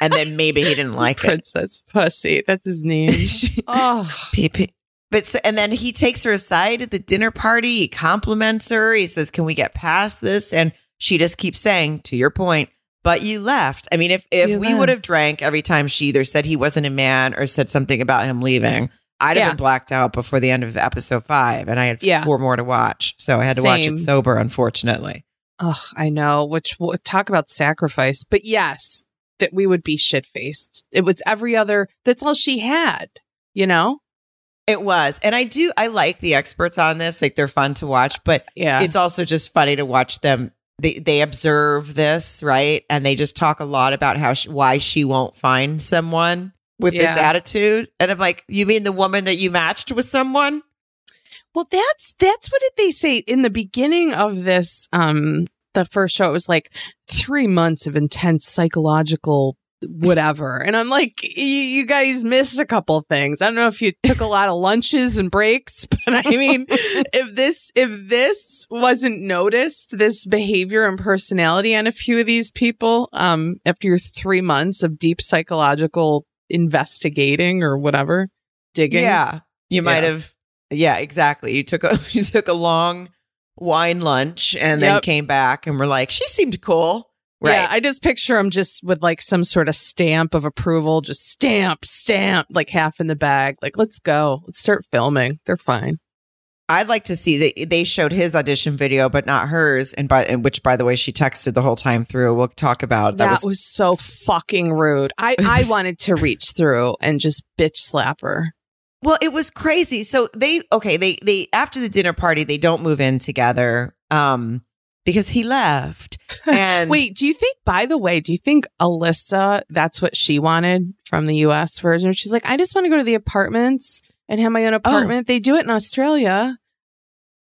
and then maybe he didn't like it.
Princess Pussy. That's his name. oh.
PP. But so, and then he takes her aside at the dinner party. He compliments her. He says, "Can we get past this?" And she just keeps saying, "To your point." But you left. I mean, if if
You
we would have drank every time she either said he wasn't a man or said something about him leaving, I'd have been blacked out before the end of episode five, and I had
Yeah.
four more to watch. So I had to watch it sober, unfortunately.
Oh, I know. Which we'll talk about sacrifice, but yes, that we would be shit faced. It was every other. That's all she had. You know.
It was, and I do. I like the experts on this. Like they're fun to watch, but
Yeah.
it's also just funny to watch them they they observe this right and they just talk a lot about how she, why she won't find someone with this attitude and i'm like you mean the woman that you matched with someone
well, that's that's what did they say in the beginning of this? Um, the first show it was like three months of intense psychological whatever, and I'm like, you guys missed a couple things. I don't know if you took a lot of lunches and breaks, but I mean, if this if this wasn't noticed, this behavior and personality on a few of these people, um, after your three months of deep psychological investigating or whatever, digging,
yeah you might
Yeah.
have yeah exactly you took a you took a long wine lunch and then came back and were like she seemed cool right
Yeah, I just picture him just with like some sort of stamp of approval, just stamp, stamp, like half in the bag. Like, let's go. Let's start filming. They're fine.
I'd like to see that they showed his audition video, but not hers, and by and which, by the way, she texted the whole time through. We'll talk about
That, was, so fucking rude. I, I wanted to reach through and just bitch slap her.
Well, it was crazy. So they okay, they they after the dinner party, they don't move in together um because he left. And
Wait, do you think, by the way, do you think Alyssa, that's what she wanted from the US version? She's like, I just want to go to the apartments and have my own apartment. They do it in Australia.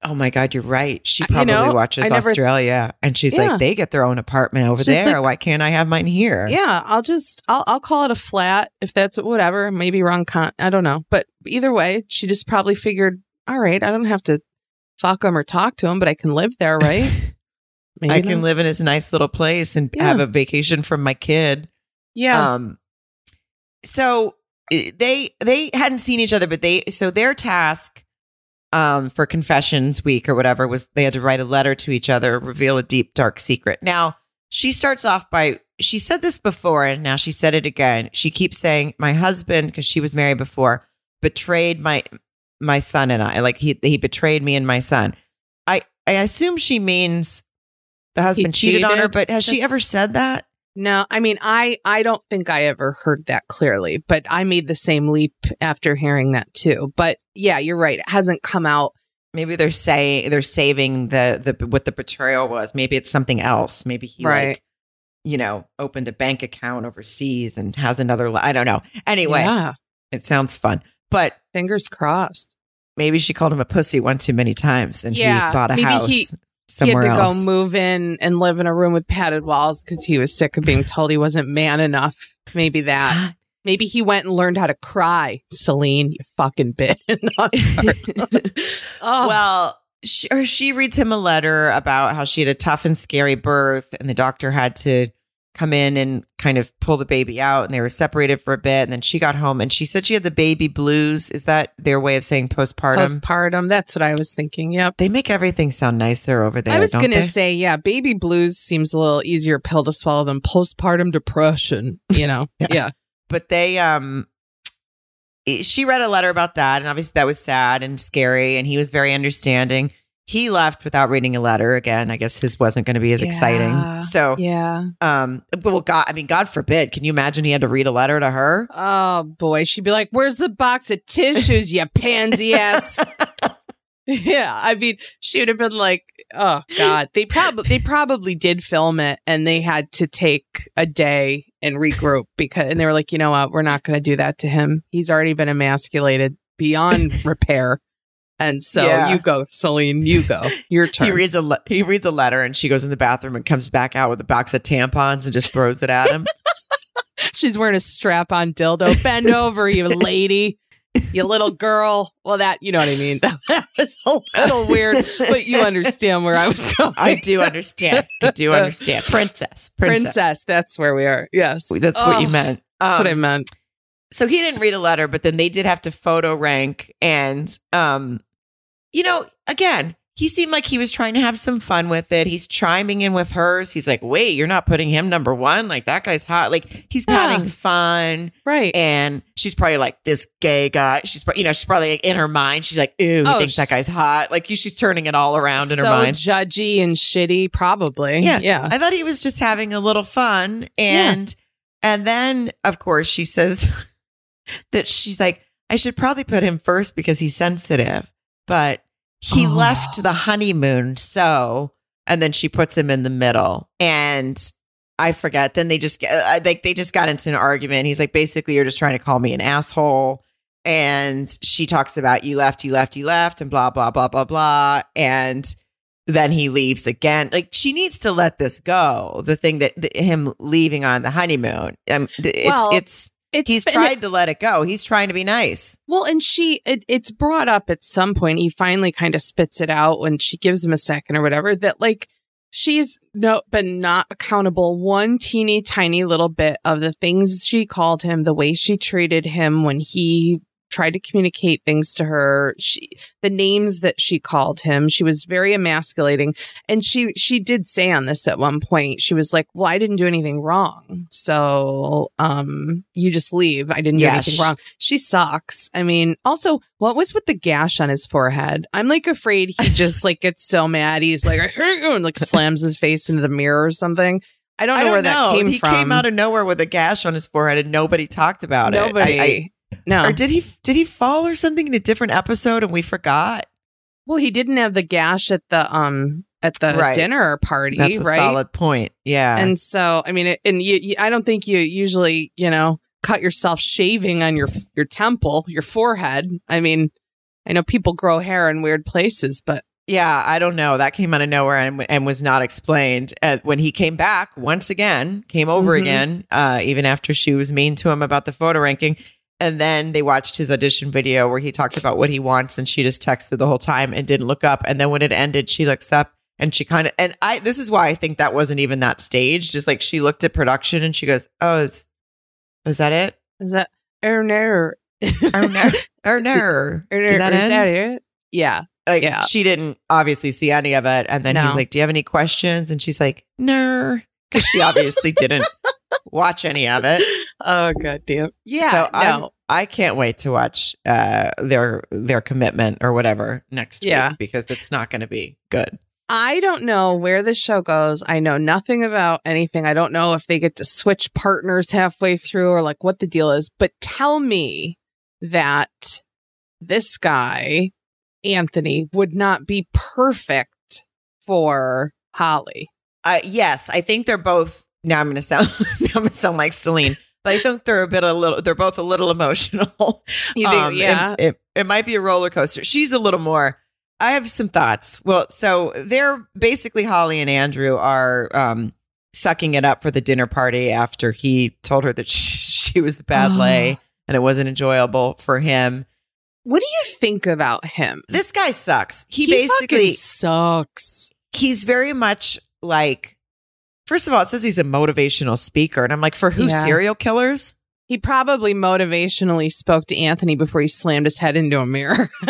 Oh my God, you're right. She
Uh, you
probably
know,
watches
never-
Australia, and she's
Yeah.
like, they get their own apartment over
She's
there.
like-
Why can't I have mine here?
Yeah, I'll just, I'll, I'll call it a flat if that's whatever. Maybe wrong con, I don't know. But either way, she just probably figured, all right, I don't have to fuck him or talk to him, but I can live there, right? Maybe
I can
not.
live in this nice little place and
Yeah.
have a vacation from my kid.
Yeah.
Um, so they they hadn't seen each other, but they so their task um for confessions week or whatever was they had to write a letter to each other, reveal a deep dark secret. Now she starts off by she said this before and now she said it again. She keeps saying my husband because she was married before betrayed my my son and I like he he betrayed me and my son. I I assume she means the husband cheated, on her, but has she ever said that?
No, I mean, I I don't think I ever heard that clearly, but I made the same leap after hearing that too. But yeah, you're right. It hasn't come out.
Maybe they're saying they're saving the the what the betrayal was. Maybe it's something else. Maybe he
Right.
like you know opened a bank account overseas and has another. li- I don't know. Anyway,
yeah,
it sounds fun, but
fingers crossed.
maybe she called him a pussy one too many times, and
Yeah,
he bought a house
he-
somewhere
he had to
else.
go move in and live in a room with padded walls because he was sick of being told he wasn't man enough. Maybe that. Maybe he went and learned how to cry. Selin, you fucking bitch. No, I'm sorry. oh,
Well, she, or she reads him a letter about how she had a tough and scary birth, and the doctor had to come in and kind of pull the baby out, and they were separated for a bit. And then she got home, and she said she had the baby blues. Is that their way of saying postpartum?
postpartum. That's what I was thinking. Yep.
they make everything sound nicer over there.
I was gonna
they?
say, yeah, baby blues seems a little easier pill to swallow than postpartum depression. You know,
Yeah.
yeah,
but they um she read a letter about that and obviously that was sad and scary and he was very understanding he left without reading a letter again i guess his wasn't going to be as
Yeah.
exciting so
yeah.
um well god i mean god forbid can you imagine he had to read a letter to her
Oh boy, she'd be like, "Where's the box of tissues, you pansy ass?" yeah, I mean, she would have been like, "Oh God." They probably they probably did film it, and they had to take a day and regroup because, and they were like, "You know what? We're not going to do that to him. He's already been emasculated beyond repair." And so
Yeah.
you go, Selin. You go. Your turn.
he reads a le- he reads a letter and she goes in the bathroom and comes back out with a box of tampons and just throws it at him
She's wearing a strap on dildo. Bend over, you lady. You little girl. Well, that, you know what I mean. That was a little weird, but you understand where I was going.
i do understand i do understand princess princess,
Princess. That's where we are. Yes.
that's what you
Oh,
meant
That's what I
Um,
meant.
so he didn't read a letter, but then they did have to photo rank. And, um, you know, again, he seemed like he was trying to have some fun with it. He's chiming in with hers. He's like, wait, you're not putting him number one? Like, that guy's hot. Like, he's
Yeah.
having fun.
Right.
And she's probably like, this gay guy. She's, you know, she's probably like in her mind, she's like, ooh, he
Oh,
thinks that guy's hot. Like, she's turning it all around in her mind.
judgy and shitty, probably.
Yeah.
Yeah.
I thought he was just having a little fun. And and then of course she says that she's like, I should probably put him first because he's sensitive. But he
Oh.
left the honeymoon, so and then she puts him in the middle. And I forget. Then they just get I think they just got into an argument. He's like, basically, you're just trying to call me an asshole. And she talks about you left, you left, you left, and blah, blah, blah, blah, blah. And then he leaves again. Like she needs to let this go. The thing that the, him leaving on the honeymoon. Um, it's
Well,
it's
It's
he's
been-
tried to let it go. He's trying to be nice.
Well, and she, it, it's brought up at some point. He finally kind of spits it out when she gives him a second or whatever that like she's no, been not accountable one teeny tiny little bit of the things she called him, the way she treated him when he tried to communicate things to her. She, the names that she called him, she was very emasculating. And she, she did say on this at one point, she was like, well, I didn't do anything wrong. So, um, you just leave. I didn't do anything
sh-
wrong. She sucks. I mean, also, what was with the gash on his forehead? I'm like afraid he just like gets so mad. He's like, I hate you, and like slams his face into the mirror or something. I don't know
I don't
where
know.
that came
he
from.
came out of nowhere with a gash on his forehead, and nobody talked about
Nobody.
it. I- I-
no.
Or did he? Did he fall or something in a different episode, and we forgot?
well, he didn't have the gash at the um at the
Right.
dinner party,
That's a
right?
solid point. Yeah.
And so, I mean, it, and you, you, I don't think you usually, you know, cut yourself shaving on your your temple, your forehead. I mean, I know people grow hair in weird places, but
Yeah, I don't know. That came out of nowhere and, and was not explained. Uh, when he came back once again, came over
Mhm.
again, uh, even after she was mean to him about the photo ranking. And then they watched his audition video where he talked about what he wants, and she just texted the whole time and didn't look up. And then when it ended, she looks up and she kind of and I. This is why I think that wasn't even that stage. Just like she looked at production and she goes, "Oh, is, was that it?
is that er no
Oh no, oh no." Did that
is that it? Yeah,
like
Yeah.
she didn't obviously see any of it and then
No.
he's like do you have any questions and she's like no because she obviously didn't watch any of it
oh god damn, yeah.
so I'm-
no,
i can't wait to watch uh their their commitment or whatever next
Yeah.
week because it's not going to be good
I don't know where this show goes. I know nothing about anything. I don't know if they get to switch partners halfway through or like what the deal is. But tell me that this guy, Anthony, would not be perfect for Holly.
uh yes i think they're both now i'm going to sound now i'm to sound like selin but i think they're a bit a little they're both a little emotional
You think,
Um, it-
yeah.
It, it, might be a roller coaster. She's a little more. I have some thoughts. Well, so they're basically Holly and Andrew are um, sucking it up for the dinner party after he told her that she, she was a bad lay and it wasn't enjoyable for him.
what do you think about him?
This guy sucks. He,
fucking
basically
sucks.
he's very much like. First of all, it says he's a motivational speaker, and I'm like, for who?
Yeah.
Serial killers?
He probably motivationally spoke to Anthony before he slammed his head into a mirror.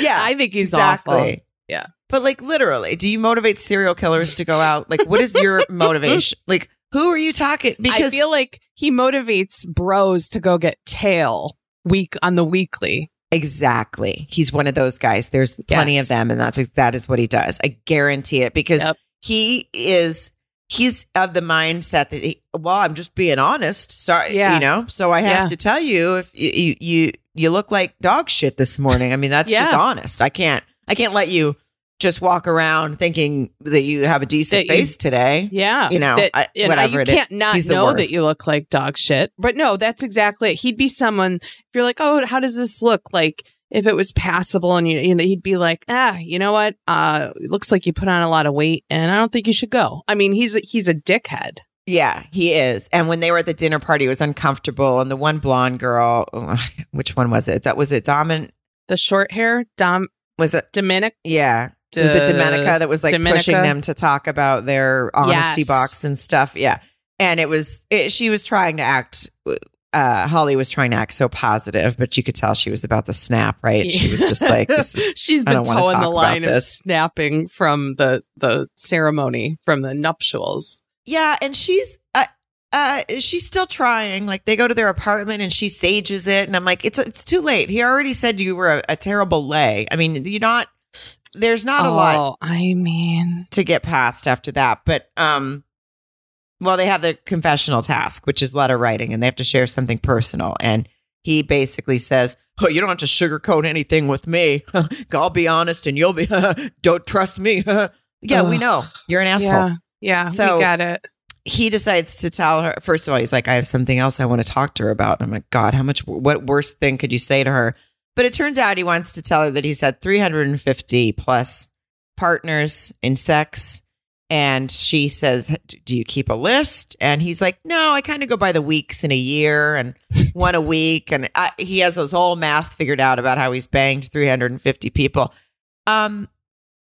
Yeah,
I think he's awful. Yeah.
But like literally, do you motivate serial killers to go out? Like, what is your motivation? Like, who are you talking? Because I
feel like he motivates bros to go get tail week on the weekly.
exactly, he's one of those guys. There's plenty
Yes.
of them, and that's that is what he does. I guarantee it because
Yep.
he is. He's of the mindset that he, well, I'm just being honest. Sorry,
Yeah.
you know. So I have
Yeah.
to tell you if you, you you you look like dog shit this morning. I mean, that's just honest. I can't I can't let you just walk around thinking that you have a decent
That you-
face today.
Yeah.
You know,
That-
I- whatever
you
it is.
can't not
He's
know that you look like dog shit. But no, that's exactly it. He'd be someone, if you're like, oh, how does this look? Like, if it was passable and you, you know, he'd be like, ah, you know what? Uh, looks like you put on a lot of weight and I don't think you should go. I mean, he's a, he's a dickhead.
Yeah, he is. And when they were at the dinner party, it was uncomfortable. And the one blonde girl, which one was it? That was it. Domin
The short hair, Dom,
was it?
Dominic.
Yeah, was it Domenica that was like
Domenica?
pushing them to talk about their honesty
Yes.
box and stuff? Yeah, and it was it, she was trying to act. Uh, Holly was trying to act so positive, but you could tell she was about to snap. Right? She was just like, this is,
she's
I
been
don't
towing the line of snapping from the the ceremony from the nuptials.
Yeah, and she's uh, uh she's still trying. Like they go to their apartment and she sages it, and I'm like, it's it's too late. He already said you were a, a terrible lay. I mean, you're not. There's not a lot
Oh, I mean,
to get past after that, but um, well, they have the confessional task, which is letter writing, and they have to share something personal, and he basically says. Oh, you don't have to sugarcoat anything with me. I'll be honest, and you'll be. don't trust me. yeah, we know you're an asshole
yeah, yeah,
So-
we got it.
he decides to tell her first of all he's like i have something else i want to talk to her about and i'm like god how much what worse thing could you say to her but it turns out he wants to tell her that he's had 350 plus partners in sex and she says do you keep a list and he's like no i kind of go by the weeks in a year and one a week and I, he has those whole math figured out about how he's banged 350 people um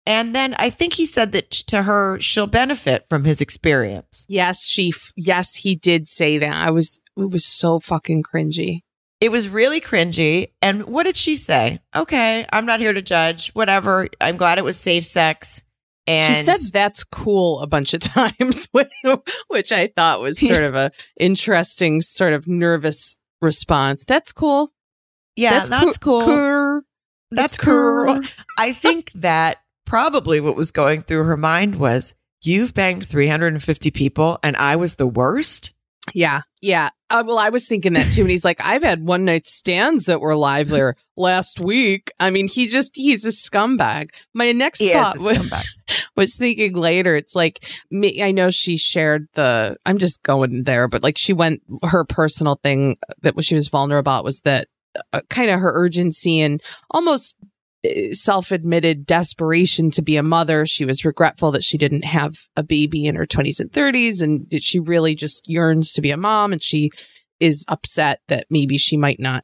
and then i think he said that to her she'll benefit from his experience
Yes, she. f- Yes, he did say that. I was. It was so fucking cringy.
It was really cringy. And what did she say? Okay, I'm not here to judge. Whatever. I'm glad it was safe sex. And
she said that's cool a bunch of times, which I thought was sort of a interesting, sort of nervous response. That's cool.
yeah, that's,
coo-
cool.
cool.
That's cool. I think that probably what was going through her mind was you've banged 350 people and I was the worst.
Yeah, yeah. Uh, well, I was thinking that too. And he's like, I've had one night stands that were livelier last week. I mean, he just, he's a scumbag. My next
He
thought was, was thinking later, it's like, me, I know she shared the, I'm just going there, but like she went, her personal thing that she was vulnerable about was that uh, kind of her urgency and almost uh, self-admitted desperation to be a mother. She was regretful that she didn't have a baby in her 20s and 30s and she really just yearns to be a mom and she is upset that maybe she might not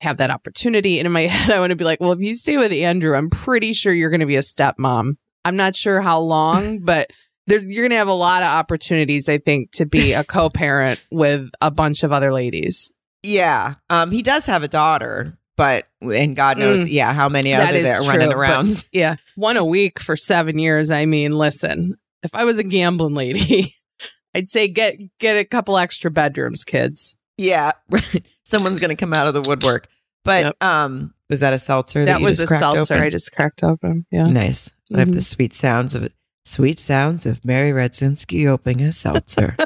have that opportunity. And in my head, I want to be like, well, if you stay with Andrew, I'm pretty sure you're going to be a stepmom. I'm not sure how long, but there's you're going to have a lot of opportunities, I think, to be a co-parent with a bunch of other ladies.
Yeah. Um, he does have a daughter, but and God knows,
Mm.
yeah, how many
That
other
is
there
true,
running around.
Yeah, one a week for seven years. I mean, listen, if I was a gambling lady, I'd say get get a couple extra bedrooms, kids.
Yeah, someone's gonna come out of the woodwork. But
Yep.
um, was that a seltzer? That,
That was
just
a seltzer
open?
I just cracked open. Yeah.
Nice. I have the sweet sounds of it. Sweet sounds of Mary Radzinski opening a seltzer.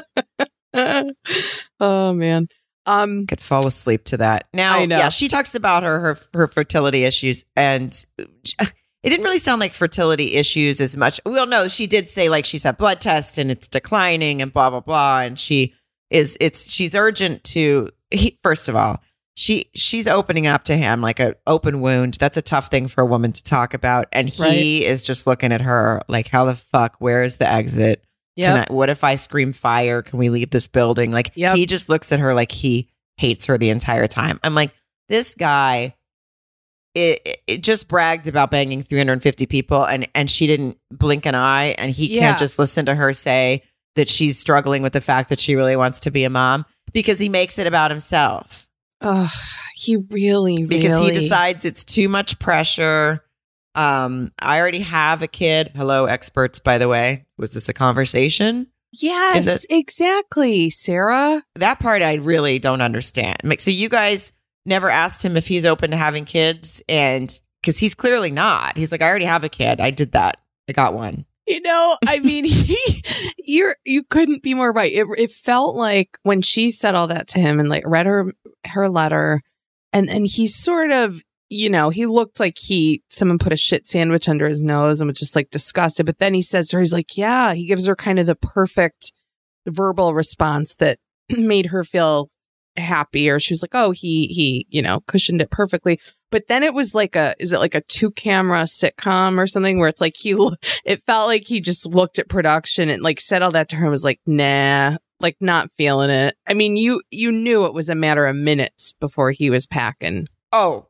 oh man. Um.
Could fall asleep to that. Now, yeah, she talks about her her her fertility issues, and it didn't really sound like fertility issues as much. Well, no, she did say like she's had blood tests and it's declining and blah blah blah, and she is it's she's urgent to. He, first of all, she she's opening up to him like a open wound. That's a tough thing for a woman to talk about, and he is just looking at her like, how the fuck? Where is the exit? I, what if I scream fire? Can we leave this building? Like
Yep.
he just looks at her like he hates her the entire time. I'm like, this guy it, it- just bragged about banging 350 people and and she didn't blink an eye and he
Yeah.
can't just listen to her say that she's struggling with the fact that she really wants to be a mom because he makes it about himself.
Ugh, he really,
Because he decides it's too much pressure. Um, I already have a kid. Hello, experts, by the way. Was this a conversation?
Yes,
And
exactly, Sarah.
that part I really don't understand. Like, so you guys never asked him if he's open to having kids, and because he's clearly not. He's like, I already have a kid. I did that. I got one.
You know, I mean, he, you're you couldn't be more right. It it felt like when she said all that to him and like read her her letter, and and he sort of, you know, he looked like he someone put a shit sandwich under his nose and was just like disgusted. But then he says to her, he's like, yeah, he gives her kind of the perfect verbal response that made her feel happy or she was like oh he he you know cushioned it perfectly but then it was like a is it like a two camera sitcom or something where it's like he, it felt like he just looked at production and like said all that to her and was like nah like not feeling it i mean you you knew it was a matter of minutes before he was packing
Oh,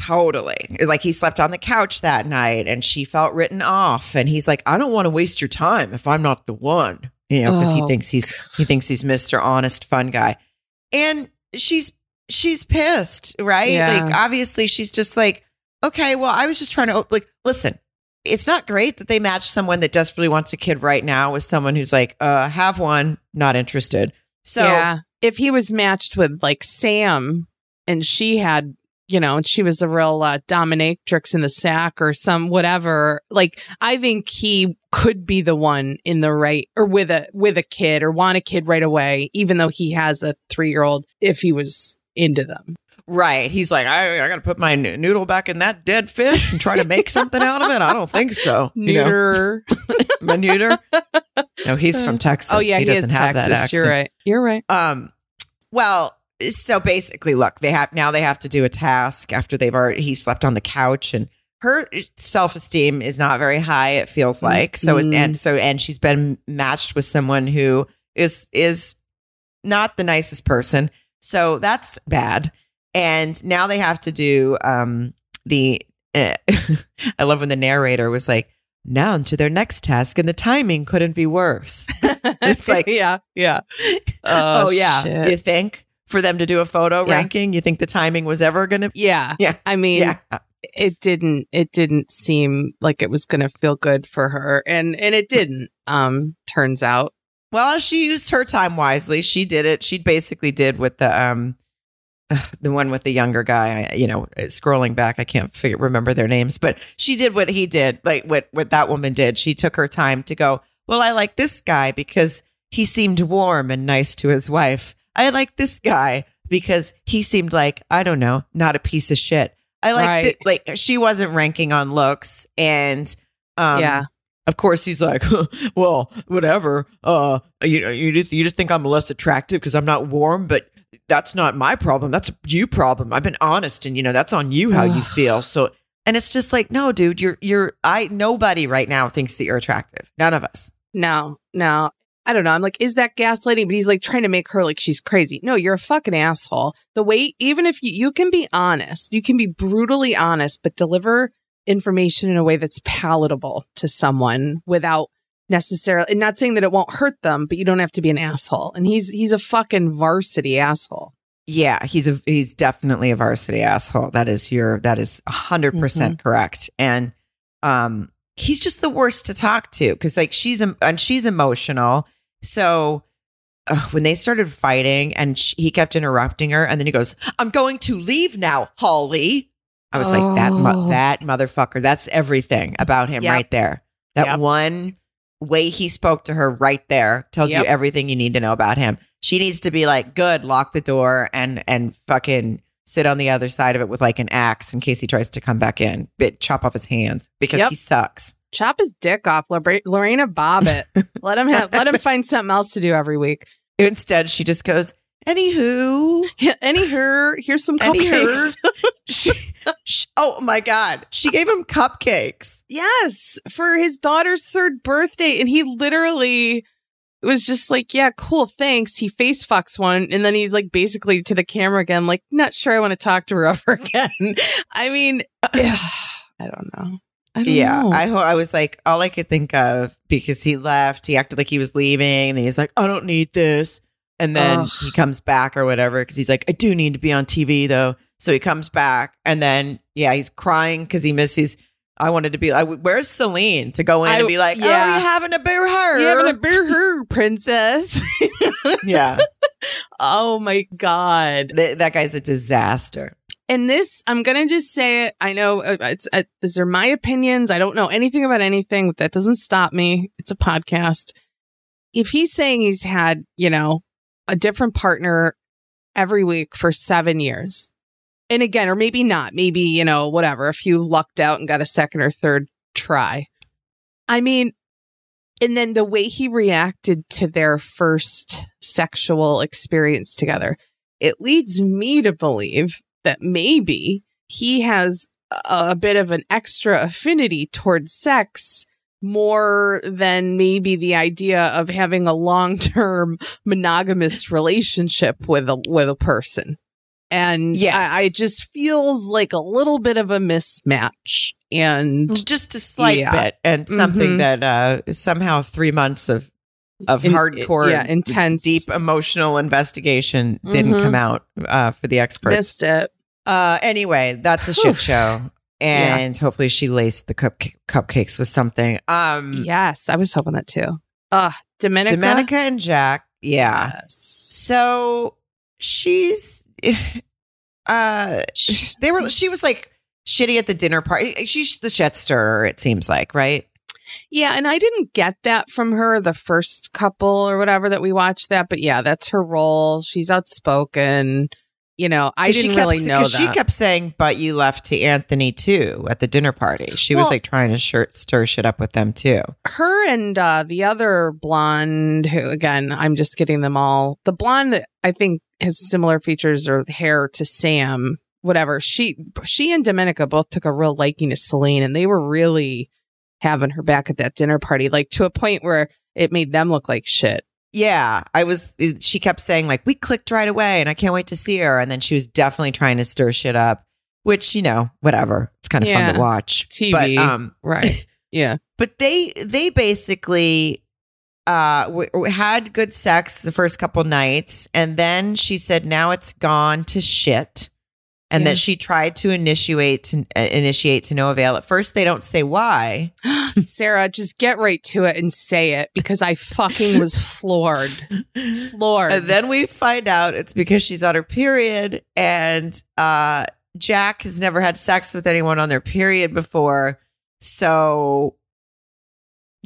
totally. Like he slept on the couch that night, and she felt written off. And he's like, I don't want to waste your time if I'm not the one. You know, because he
Oh,
thinks he's he thinks he's Mr. Honest Fun Guy, and she's she's pissed, right?
Yeah.
Like obviously she's just like, okay, well, I was just trying to like listen. It's not great that they match someone that desperately wants a kid right now with someone who's like, uh, have one, not interested. So
yeah if he was matched with like sam and she had you know and she was a real uh, dominatrix in the sack or some whatever like i think he could be the one in the right or with a with a kid or want a kid right away even though he has a three year old if he was into them
Right. He's like, I, I got to put my noodle back in that dead fish and try to make something out of it. I don't think so.
Neuter
my neuter. No, he's from Texas.
oh yeah he,
doesn't
is
have that
texas you're right you're right
Um, well, so basically, look, they have now they have to do a task after they've already he slept on the couch and her self esteem is not very high. It feels like so,
Mhm.
and so, and she's been matched with someone who is is not the nicest person. So that's bad. And now they have to do um the. eh, I love when the narrator was like, "Now to their next task, and the timing couldn't be worse." It's like-
yeah yeah
Oh, yeah.
shit.
You think for them to do a photo
Yeah.
ranking, you think the timing was ever going to?
yeah
Yeah.
i mean
Yeah.
it didn't it didn't seem like it was going to feel good for her and and it didn't um turns out
Well, she used her time wisely. She did it. She basically did with the um the one with the younger guy, I- you know, scrolling back, I can't figure, remember their names, but she did what he did, like what what that woman did. She took her time to go, "Well, I like this guy because he seemed warm and nice to his wife. I like this guy because he seemed like I don't know, not a piece of shit. I like
Right.
like she wasn't ranking on looks, and um,
Yeah.
Of course, he's like, well, whatever. Uh, you you just you just think I'm less attractive because I'm not warm, but that's not my problem. That's you problem. I've been honest, and you know that's on you how you feel. So, and it's just like, no, dude, you're you're I nobody right now thinks that you're attractive. None of us.
No, no. I don't know. I'm like, is that gaslighting? But he's like trying to make her like she's crazy. No, you're a fucking asshole. The way, even if you, you can be honest, you can be brutally honest, but deliver information in a way that's palatable to someone without necessarily, and not saying that it won't hurt them, but you don't have to be an asshole. And he's, he's a fucking varsity asshole.
Yeah, he's a he's definitely a varsity asshole. That is your that is hundred percent correct. And um he's just the worst to talk to because like she's and she's emotional. So ugh, when they started fighting and sh he kept interrupting her, and then he goes, "I'm going to leave now, Holly." I was like, "That mo-
Oh.
that motherfucker. That's everything about him
Yep.
right there. That
Yep.
one way he spoke to her right there tells
Yep.
you everything you need to know about him. She needs to be like, good, lock the door and and fucking sit on the other side of it with like an axe in case he tries to come back in. Bit chop off his hands because
Yep.
he sucks.
Chop his dick off, Lore- Lorena Bobbitt. let him have, let him find something else to do every week.
Instead, she just goes, anywho.
Yeah, Anywho, here's some cupcakes.
She- she- oh my God. She gave him cupcakes.
Yes, for his daughter's third birthday. And he literally was just like, yeah, cool, thanks. He face fucks one. And then he's like basically to the camera again, like, not sure I want to talk to her ever again. I mean, uh, I don't know. I don't
Yeah,
know.
I ho- I was like, all I could think of because he left, he acted like he was leaving, and then he's like, I don't need this, and then
Ugh.
he comes back or whatever because he's like, I do need to be on TV though, so he comes back, and then yeah, he's crying because he misses. I wanted to be like, where's Selin to go in
I-
and be like, oh,
yeah.
you having a beer her?
you having a beer, her, princess?
yeah,
oh my God.
Th- that guy's a disaster.
And this, I'm going to just say it. I know uh, it's, uh, these are my opinions. I don't know anything about anything, but that doesn't stop me. It's a podcast. If he's saying he's had, you know, a different partner every week for seven years, and again, or maybe not, maybe, you know, whatever, if you lucked out and got a second or third try. I mean, and then the way he reacted to their first sexual experience together, it leads me to believe that maybe he has a, bit of an extra affinity towards sex more than maybe the idea of having a long-term monogamous relationship with a with a person. And
Yes.
I, I just feels like a little bit of a mismatch. And
just a slight
Yeah.
bit, and something
Mhm.
that uh, somehow three months of of
In-
hardcore,
yeah, intense.
deep emotional investigation didn't
Mhm.
come out uh, for the experts.
missed it.
Uh, anyway, that's a shit show, and hopefully she laced the cup- cupcakes with something. Um,
Yes, I was hoping that too. Uh Domenica.
Domenica, and Jack, yeah.
Yes.
So she's, uh, they were. She was like shitty at the dinner party. She's the shit stirrer. It seems like, right?
Yeah, and I didn't get that from her the first couple or whatever that we watched that, but yeah, that's her role. She's outspoken. You know, I didn't
kept-
really know that.
She kept saying, "But you left to Anthony too at the dinner party." She was like trying to shirt, stir shit up with them too.
her and uh, the other blonde, who again, I'm just getting them all. The blonde that I think has similar features or hair to Sam, whatever. She, she and Domenica both took a real liking to Selin, and they were really having her back at that dinner party, like to a point where it made them look like shit.
Yeah, I was. She kept saying like, "We clicked right away, and I can't wait to see her." And then she was definitely trying to stir shit up, which you know, whatever. It's kind of fun to watch.
TV.
but um,
Right. Yeah.
but they they basically uh w- w- had good sex the first couple nights, and then she said now it's gone to shit, and
Yeah.
that she tried to initiate to uh, initiate to no avail. At first, they don't say why.
Sarah, just get right to it and say it because I fucking was floored. Floored.
And then we find out it's because she's on her period and uh Jack has never had sex with anyone on their period before. So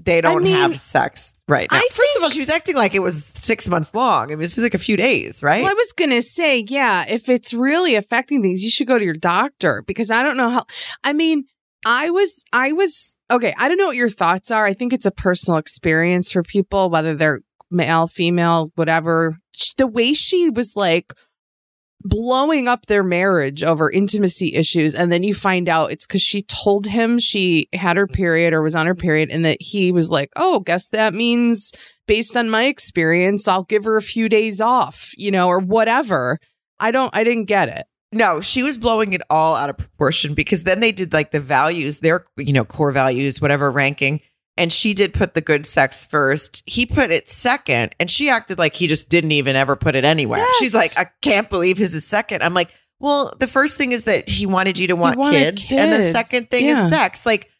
they don't
mean,
have sex right now.
I
First of all, she was acting like it was six months long. I mean, this is like a few days, right?
Well, I was going to say, yeah, if it's really affecting things, you should go to your doctor because I don't know how. I mean, I was, I was, okay, I don't know what your thoughts are. I think it's a personal experience for people, whether they're male, female, whatever. The way she was like, blowing up their marriage over intimacy issues and then you find out it's because she told him she had her period or was on her period and that he was like oh guess that means based on my experience i'll give her a few days off you know or whatever i don't i didn't get it
no, she was blowing it all out of proportion because then they did like the values, their, you know, core values, whatever ranking. And she did put the good sex first. He put it second. And she acted like he just didn't even ever put it anywhere.
Yes.
She's like, I can't believe his is second. I'm like, well, the first thing is that he wanted you to want
wanted
kids, And the second thing
Yeah.
is sex. Like,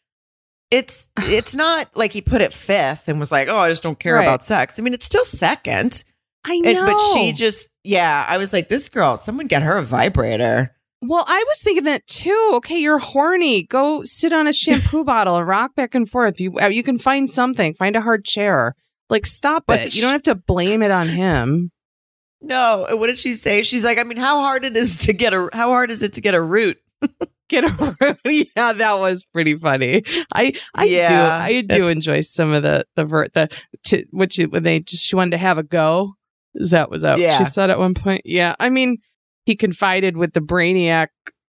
it's it's not like he put it fifth and was like, oh, I just don't care
Right.
about sex. I mean, it's still second.
i know
And, but she just, yeah, I was like, this girl, someone get her a vibrator.
Well i was thinking that too okay you're horny go sit on a shampoo bottle and rock back and forth you uh, you can find something find a hard chair like stop
But
it you don't have to blame it on him
No, what did she say? She's like, I mean, how hard it is to get a how hard is it to get a root?
get a room. yeah, that was pretty funny. I I
Yeah,
do I do enjoy some of the the ver- the to, what she when they just she wanted to have a go. Is that was that
Yeah.
she said at one point? Yeah, I mean he confided with the Brainiac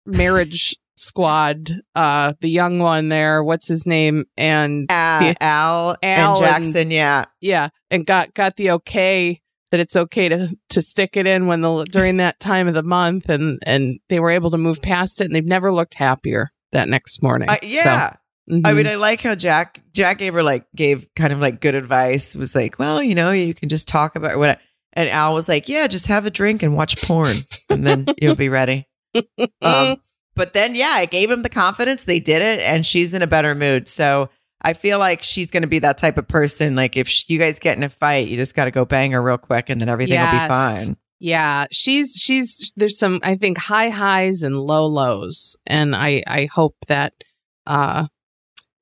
marriage squad, uh, the young one there. What's his name? And
Uh,
Yeah.
Al,
Al
and
and-
Jackson, yeah.
yeah, and got got the okay that it's okay to to stick it in when the during that time of the month, and and they were able to move past it, and they've never looked happier that next morning.
Uh, yeah.
So,
I
mhm.
mean, I like how Jack Jack gave her like gave kind of like good advice. Was like, well, you know, you can just talk about what. And Al was like, yeah, just have a drink and watch porn, and then you'll be ready. Um, but then, yeah, I gave him the confidence. They did it, and she's in a better mood. So I feel like she's going to be that type of person. Like if sh- you guys get in a fight, you just got to go bang her real quick, and then everything will be fine.
yeah, she's she's there's some I think high highs and low lows, and I I hope that uh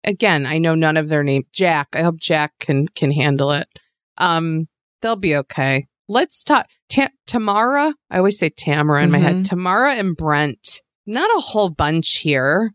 again I know none of their name Jack. I hope Jack can can handle it. Um, they'll be okay. Let's talk Ta- Tamara. I always say Tamara in my head.
Mhm.
Tamara and Brent. Not a whole bunch here.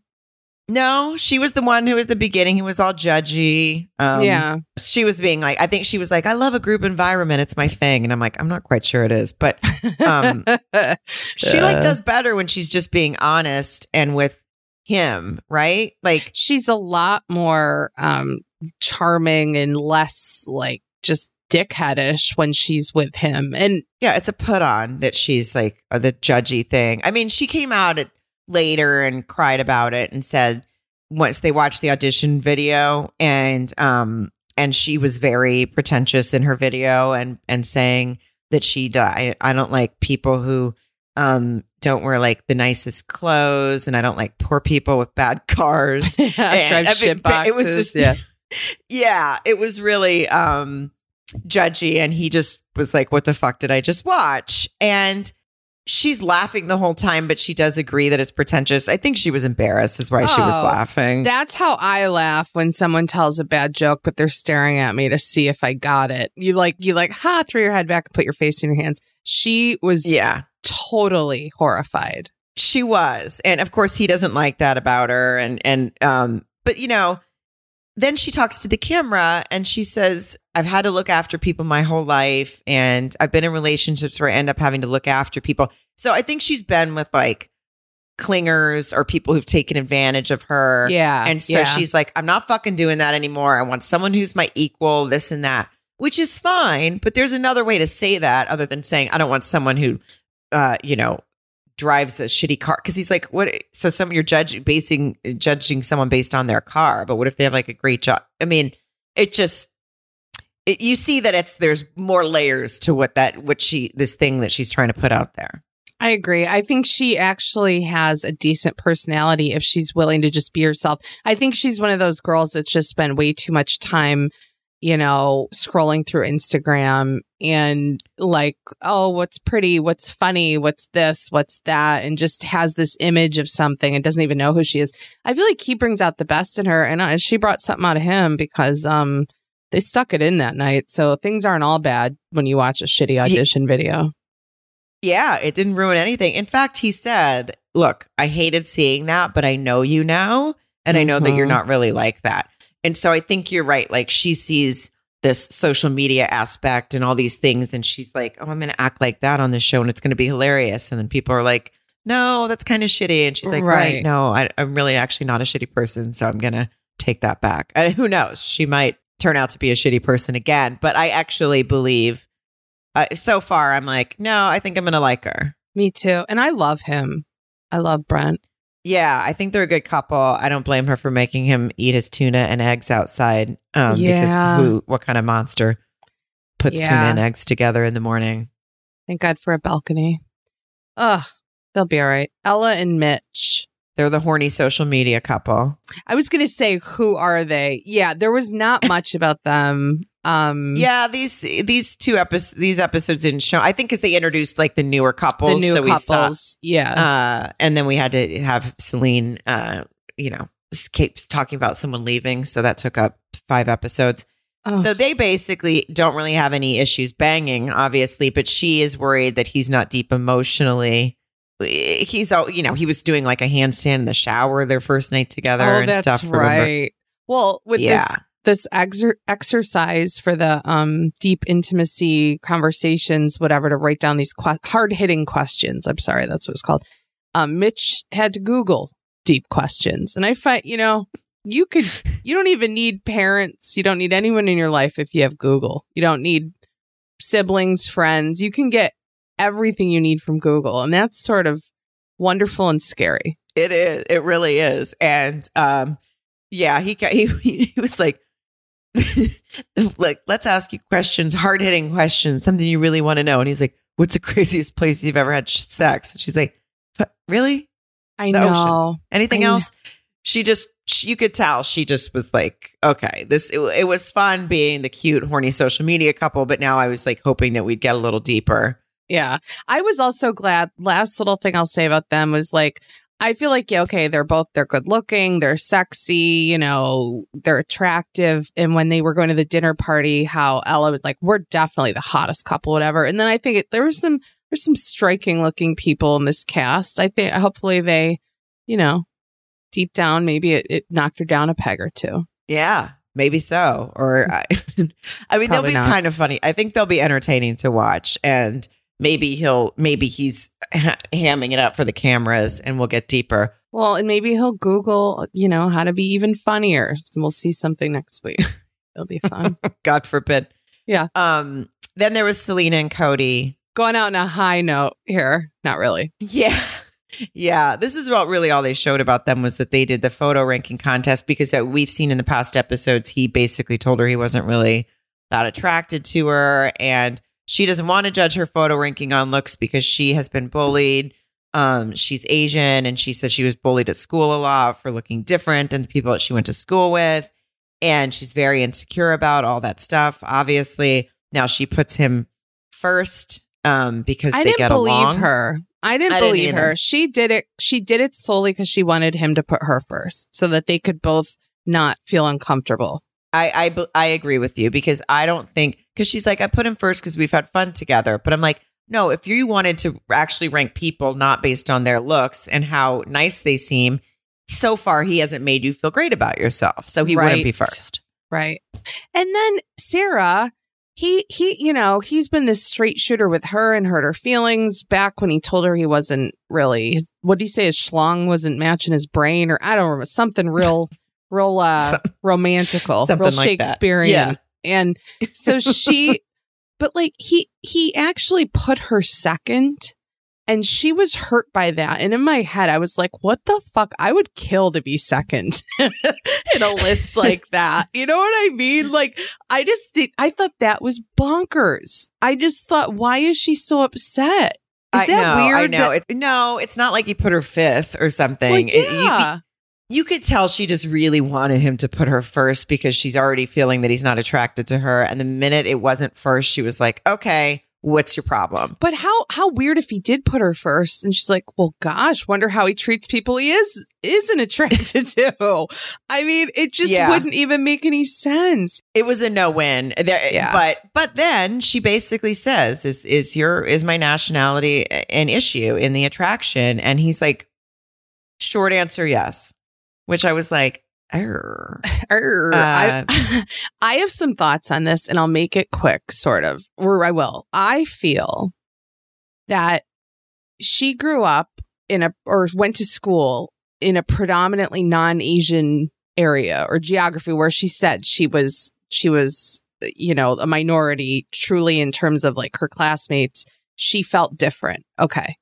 No, she was the one who was the beginning. Who was all judgy. Um,
yeah.
she was being like, I think she was like, I love a group environment. It's my thing. And I'm like, I'm not quite sure it is, but um, she like does better when she's just being honest and with him, right? Like,
she's a lot more um charming and less like just dickheadish when she's with him. And
yeah, it's a put on that she's like uh, the judgy thing. I mean, she came out at, later and cried about it and said once they watched the audition video and um and she was very pretentious in her video and and saying that she died. I don't like people who um don't wear like the nicest clothes and I don't like poor people with bad cars.
yeah, drive
I mean,
shit boxes.
It was just
yeah.
yeah, it was really um judgy and he just was like what the fuck did I just watch? And she's laughing the whole time but she does agree that it's pretentious. I think she was embarrassed is why she was
Oh,
laughing.
That's how I laugh when someone tells a bad joke, but they're staring at me to see if I got it. You like, you like, ha, throw your head back and put your face in your hands. She was
yeah.
totally horrified.
She was. And of course he doesn't like that about her and and um but you know then she talks to the camera and she says I've had to look after people my whole life and I've been in relationships where I end up having to look after people. So I think she's been with like clingers or people who've taken advantage of her.
Yeah.
And so
yeah.
she's like, I'm not fucking doing that anymore. I want someone who's my equal, this and that, which is fine. But there's another way to say that other than saying, I don't want someone who, uh, you know, drives a shitty car. Cause he's like, what? So some you're judging, basing, judging someone based on their car. But what if they have like a great job? I mean, it just, it, you see that it's, there's more layers to what that, what she, this thing that she's trying to put out there.
I agree. I think she actually has a decent personality if she's willing to just be herself. I think she's one of those girls that's just spent way too much time you know, scrolling through Instagram and like, oh, what's pretty? What's funny? What's this? What's that? And just has this image of something and doesn't even know who she is. I feel like he brings out the best in her. And she brought something out of him because, um, they stuck it in that night. So things aren't all bad when you watch a shitty audition video.
Yeah, it didn't ruin anything. In fact, he said, Look, I hated seeing that, but I know you now. And I know that you're
Mhm.
not really like that. And so I think you're right. Like she sees this social media aspect and all these things. And she's like, Oh, I'm going to act like that on this show and it's going to be hilarious. And then people are like, No, that's kind of shitty. And she's like, Right.
Right.
no, I, I'm really actually not a shitty person. So I'm going to take that back. And who knows? She might turn out to be a shitty person again. But I actually believe uh, so far, I'm like, No, I think I'm going to like her.
Me too. And I love him. I love Brent.
Yeah, I think they're a good couple. I don't blame her for making him eat his tuna and eggs outside. Um,
Yeah.
Because who, what kind of monster puts tuna and eggs together in the morning?
Thank God for a balcony. Ugh, they'll be all right. Ella and Mitch.
They're the horny social media couple.
I was going to say, who are they? Yeah, there was not much about them. Um,
Yeah, these these two episodes these episodes didn't show. I think because they introduced like the newer couples,
the new
so we saw-
couples. yeah.
uh, and then we had to have Selin, uh, you know, keep talking about someone leaving, so that took up five episodes.
Oh,
So they basically don't really have any issues banging, obviously, but she is worried that he's not deep emotionally. He's all, you know, he was doing like a handstand in the shower their first night together
oh,
and
that's
stuff. remember?
right. Well, with
Yeah.
this this exer- exercise for the um deep intimacy conversations, whatever, to write down these que- hard hitting questions. I'm sorry, that's what it's called. Um, Mitch had to Google deep questions, and I find you know you could you don't even need parents, you don't need anyone in your life if you have Google. You don't need siblings, friends. You can get everything you need from Google, and that's sort of wonderful and scary.
It is. It really is. And um, yeah, he he he was like, like let's ask you questions, hard hitting questions, something you really want to know. And he's like, "What's the craziest place you've ever had sex?" And she's like, "Really?
I
The ocean.
know.
Anything
I
else?" She just she, you could tell she just was like, "Okay, this it, it was fun being the cute, horny social media couple." But now I was like hoping that we'd get a little deeper.
Yeah. I was also glad. Last little thing I'll say about them was like, I feel like, yeah, okay, they're both, they're good looking, they're sexy, you know, they're attractive. And when they were going to the dinner party, how Ella was like, we're definitely the hottest couple, whatever. And then I think it, there was some, there's some striking looking people in this cast. I think hopefully they, you know, deep down, maybe it, it knocked her down a peg or two.
Yeah, maybe so. Or I, I mean, they'll be
not.
kind of funny. I think they'll be entertaining to watch, and maybe he'll maybe he's ha- hamming it up for the cameras, and we'll get deeper.
Well, and maybe he'll Google, you know, how to be even funnier. So we'll see something next week. It'll be fun.
God forbid.
Yeah.
Um. Then there was Selena and Cody.
Going out on a high note here. Not really.
Yeah. Yeah, this is what really all they showed about them was that they did the photo ranking contest because that we've seen in the past episodes, he basically told her he wasn't really that attracted to her and she doesn't want to judge her photo ranking on looks because she has been bullied. Um, she's Asian and she says she was bullied at school a lot for looking different than the people that she went to school with. And she's very insecure about all that stuff, obviously. Now she puts him first um, because
I
they
didn't
get
believe
along.
her. I didn't
I didn't
believe
either.
her. She did it. She did it solely because she wanted him to put her first so that they could both not feel uncomfortable.
I I agree with you because I don't think because she's like I put him first because we've had fun together, but I'm like no, if you wanted to actually rank people not based on their looks and how nice they seem, so far he hasn't made you feel great about yourself, so he wouldn't be first.
Right. And then Sarah, he he, you know, he's been this straight shooter with her and hurt her feelings back when he told her he wasn't really his, what did he say his schlong wasn't matching his brain or I don't remember something real real uh
Some-
romantical, real
like that.
Shakespearean.
Yeah.
And so she but like he he actually put her second and she was hurt by that. And in my head, I was like, what the fuck? I would kill to be second in a list like that. You know what I mean? Like, I just think, I thought that was bonkers. I just thought, why is she so upset? Is
I
that
know,
weird?
I know.
that-
It, no, it's not like he put her fifth or something.
well,
It- you-
yeah.
You could tell she just really wanted him to put her first because she's already feeling that he's not attracted to her. And the minute it wasn't first, she was like, okay, what's your problem?
But how how weird if he did put her first and she's like, "Well, gosh, wonder how he treats people he is isn't attracted to." I mean, it just
Yeah.
wouldn't even make any sense.
It was a no win.
Yeah.
But but then she basically says, "Is is your is my nationality an issue in the attraction?" And he's like, "Short answer, yes." Which I was like, "Err."
Err.
Uh,
I, I have some thoughts on this and I'll make it quick, sort of, or I will. I feel that she grew up in a, or went to school in a predominantly non Asian area or geography where she said she was, she was, you know, a minority truly in terms of like her classmates. She felt different. Okay.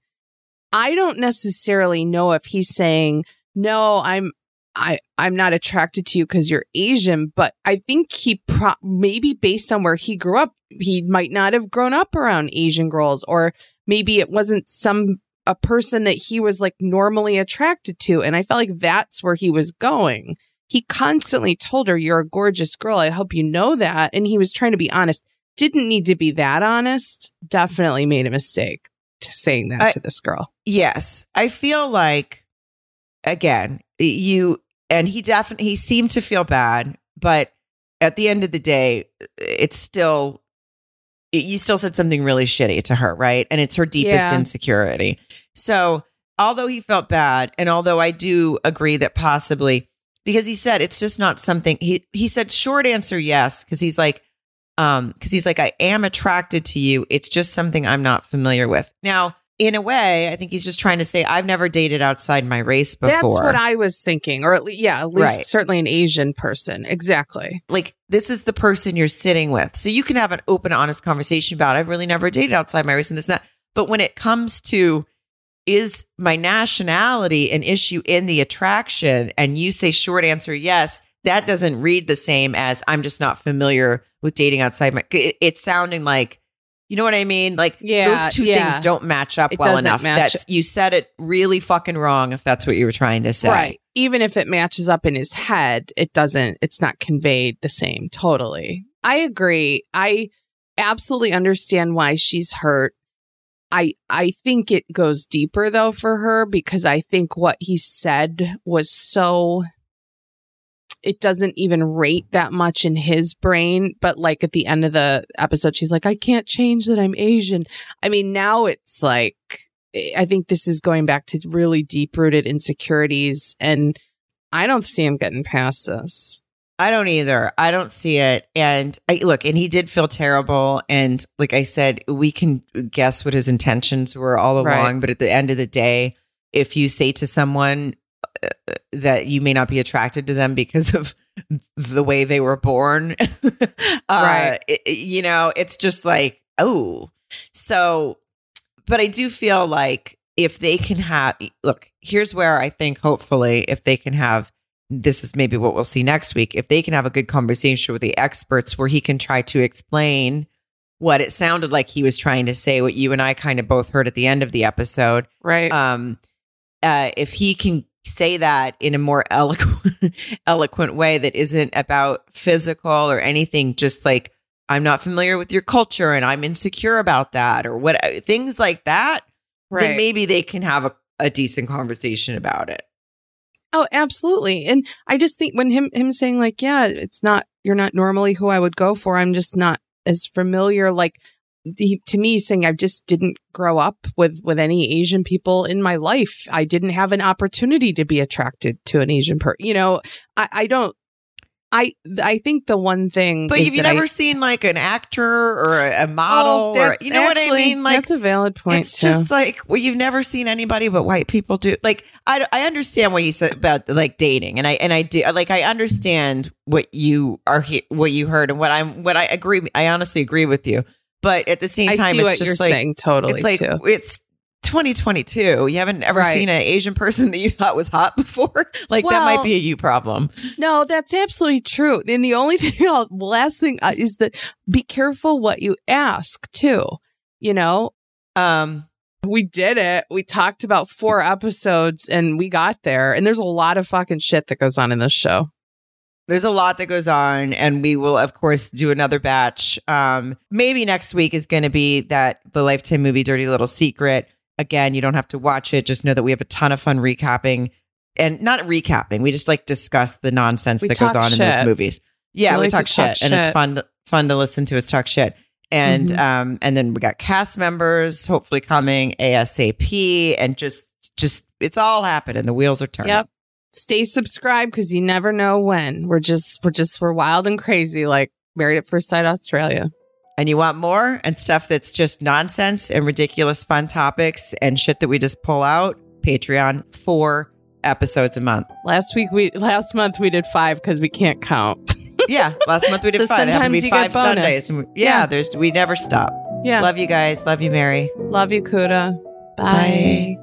I don't necessarily know if he's saying, no, I'm I I'm not attracted to you because you're Asian, but I think he pro- maybe based on where he grew up, he might not have grown up around Asian girls, or maybe it wasn't some a person that he was like normally attracted to, and I felt like that's where he was going. He constantly told her, "You're a gorgeous girl. I hope you know that," and he was trying to be honest. Didn't need to be that honest. Definitely made a mistake to saying that
I-
to this girl.
Yes, I feel like again, you and he definitely he seemed to feel bad, but at the end of the day, it's still you still said something really shitty to her, right? And it's her deepest
Yeah.
insecurity. So, although he felt bad and although I do agree that possibly because he said it's just not something he he said short answer yes because he's like um because he's like I am attracted to you. It's just something I'm not familiar with. Now, in a way, I think he's just trying to say I've never dated outside my race before.
That's what I was thinking, or at least, yeah, at least
Right.
certainly an Asian person. Exactly.
like this is the person you're sitting with. So you can have an open, honest conversation about I've really never dated outside my race and this and that. But when it comes to is my nationality an issue in the attraction and you say short answer yes, that doesn't read the same as I'm just not familiar with dating outside my it's sounding like you know what I mean? Like
Yeah,
those two
yeah.
things don't match up
It
well enough. That's you said it really fucking wrong if that's what you were trying to say.
Right. Even if it matches up in his head, it doesn't, it's not conveyed the same. Totally. I agree. I absolutely understand why she's hurt. I I think it goes deeper though for her because I think what he said was so it doesn't even rate that much in his brain but like at the end of the episode she's like I can't change that I'm Asian. I mean now it's like I think this is going back to really deep rooted insecurities and I don't see him getting past this.
I don't either. I don't see it. And I look, and he did feel terrible. And like I said, we can guess what his intentions were all along.
Right.
But at the end of the day, if you say to someone uh, that you may not be attracted to them because of the way they were born, uh,
Right.
it- you know, it's just like, oh. So, but I do feel like if they can have, look, here's where I think hopefully if they can have this is maybe what we'll see next week. If they can have a good conversation with the experts where he can try to explain what it sounded like he was trying to say, what you and I kind of both heard at the end of the episode.
Right.
Um, uh, if he can say that in a more eloquent, eloquent way that isn't about physical or anything, just like I'm not familiar with your culture and I'm insecure about that, or what uh, things like that, then maybe they can have a, a decent conversation about it.
Oh, absolutely. And I just think when him him saying like, yeah, it's not you're not normally who I would go for. I'm just not as familiar. Like he, to me, saying I just didn't grow up with with any Asian people in my life. I didn't have an opportunity to be attracted to an Asian person. You know, I, I don't. I I think the one thing,
But
is
have you
that I-
never seen like an actor or a, a oh, model
Oh,
or you know what I
actually-
mean? Like
that's a valid point.
it's
too.
just like well, you've never seen anybody but white people do. Like I, I understand what you said about like dating, and I and I do like I understand what you are he- what you heard and what I'm what I agree. I honestly agree with you, but at the same
I
time,
see
it's
what
just
you're
like
saying totally
it's like
too.
it's 2022. You haven't ever
Right.
seen an Asian person that you thought was hot before. like that might be a you problem.
No, that's absolutely true. And the only thing, I'll, last thing uh, is that be careful what you ask too. You know,
Um,
We did it. We talked about four episodes and we got there. And there's a lot of fucking shit that goes on in this show.
There's a lot that goes on, and we will, of course, do another batch. Um, maybe next week is going to be that the Lifetime movie Dirty Little Secret. Again, you don't have to watch it. Just know that we have a ton of fun recapping and not recapping. We just like discuss the nonsense
We
that goes on in those movies. Yeah,
We
we,
like to
talk,
talk
shit, and it's
shit.
fun fun to listen to us talk shit. And
Mhm.
um, and then we got cast members hopefully coming ASAP, and just just it's all happening. The wheels are turning.
Yep. Stay subscribed because you never know when. We're just, we're just, we're wild and crazy like Married at First Sight Australia.
and you want more and stuff that's just nonsense and ridiculous fun topics and shit that we just pull out, Patreon, four episodes a month.
Last week, we, last month we did five because we can't count.
Yeah, last month we did
So
five.
Sometimes you get
five
bonus.
Sundays. We- yeah,
Yeah.
there's we never stop.
Yeah.
Love you guys. Love you, Mary.
Love you, Kuda.
Bye.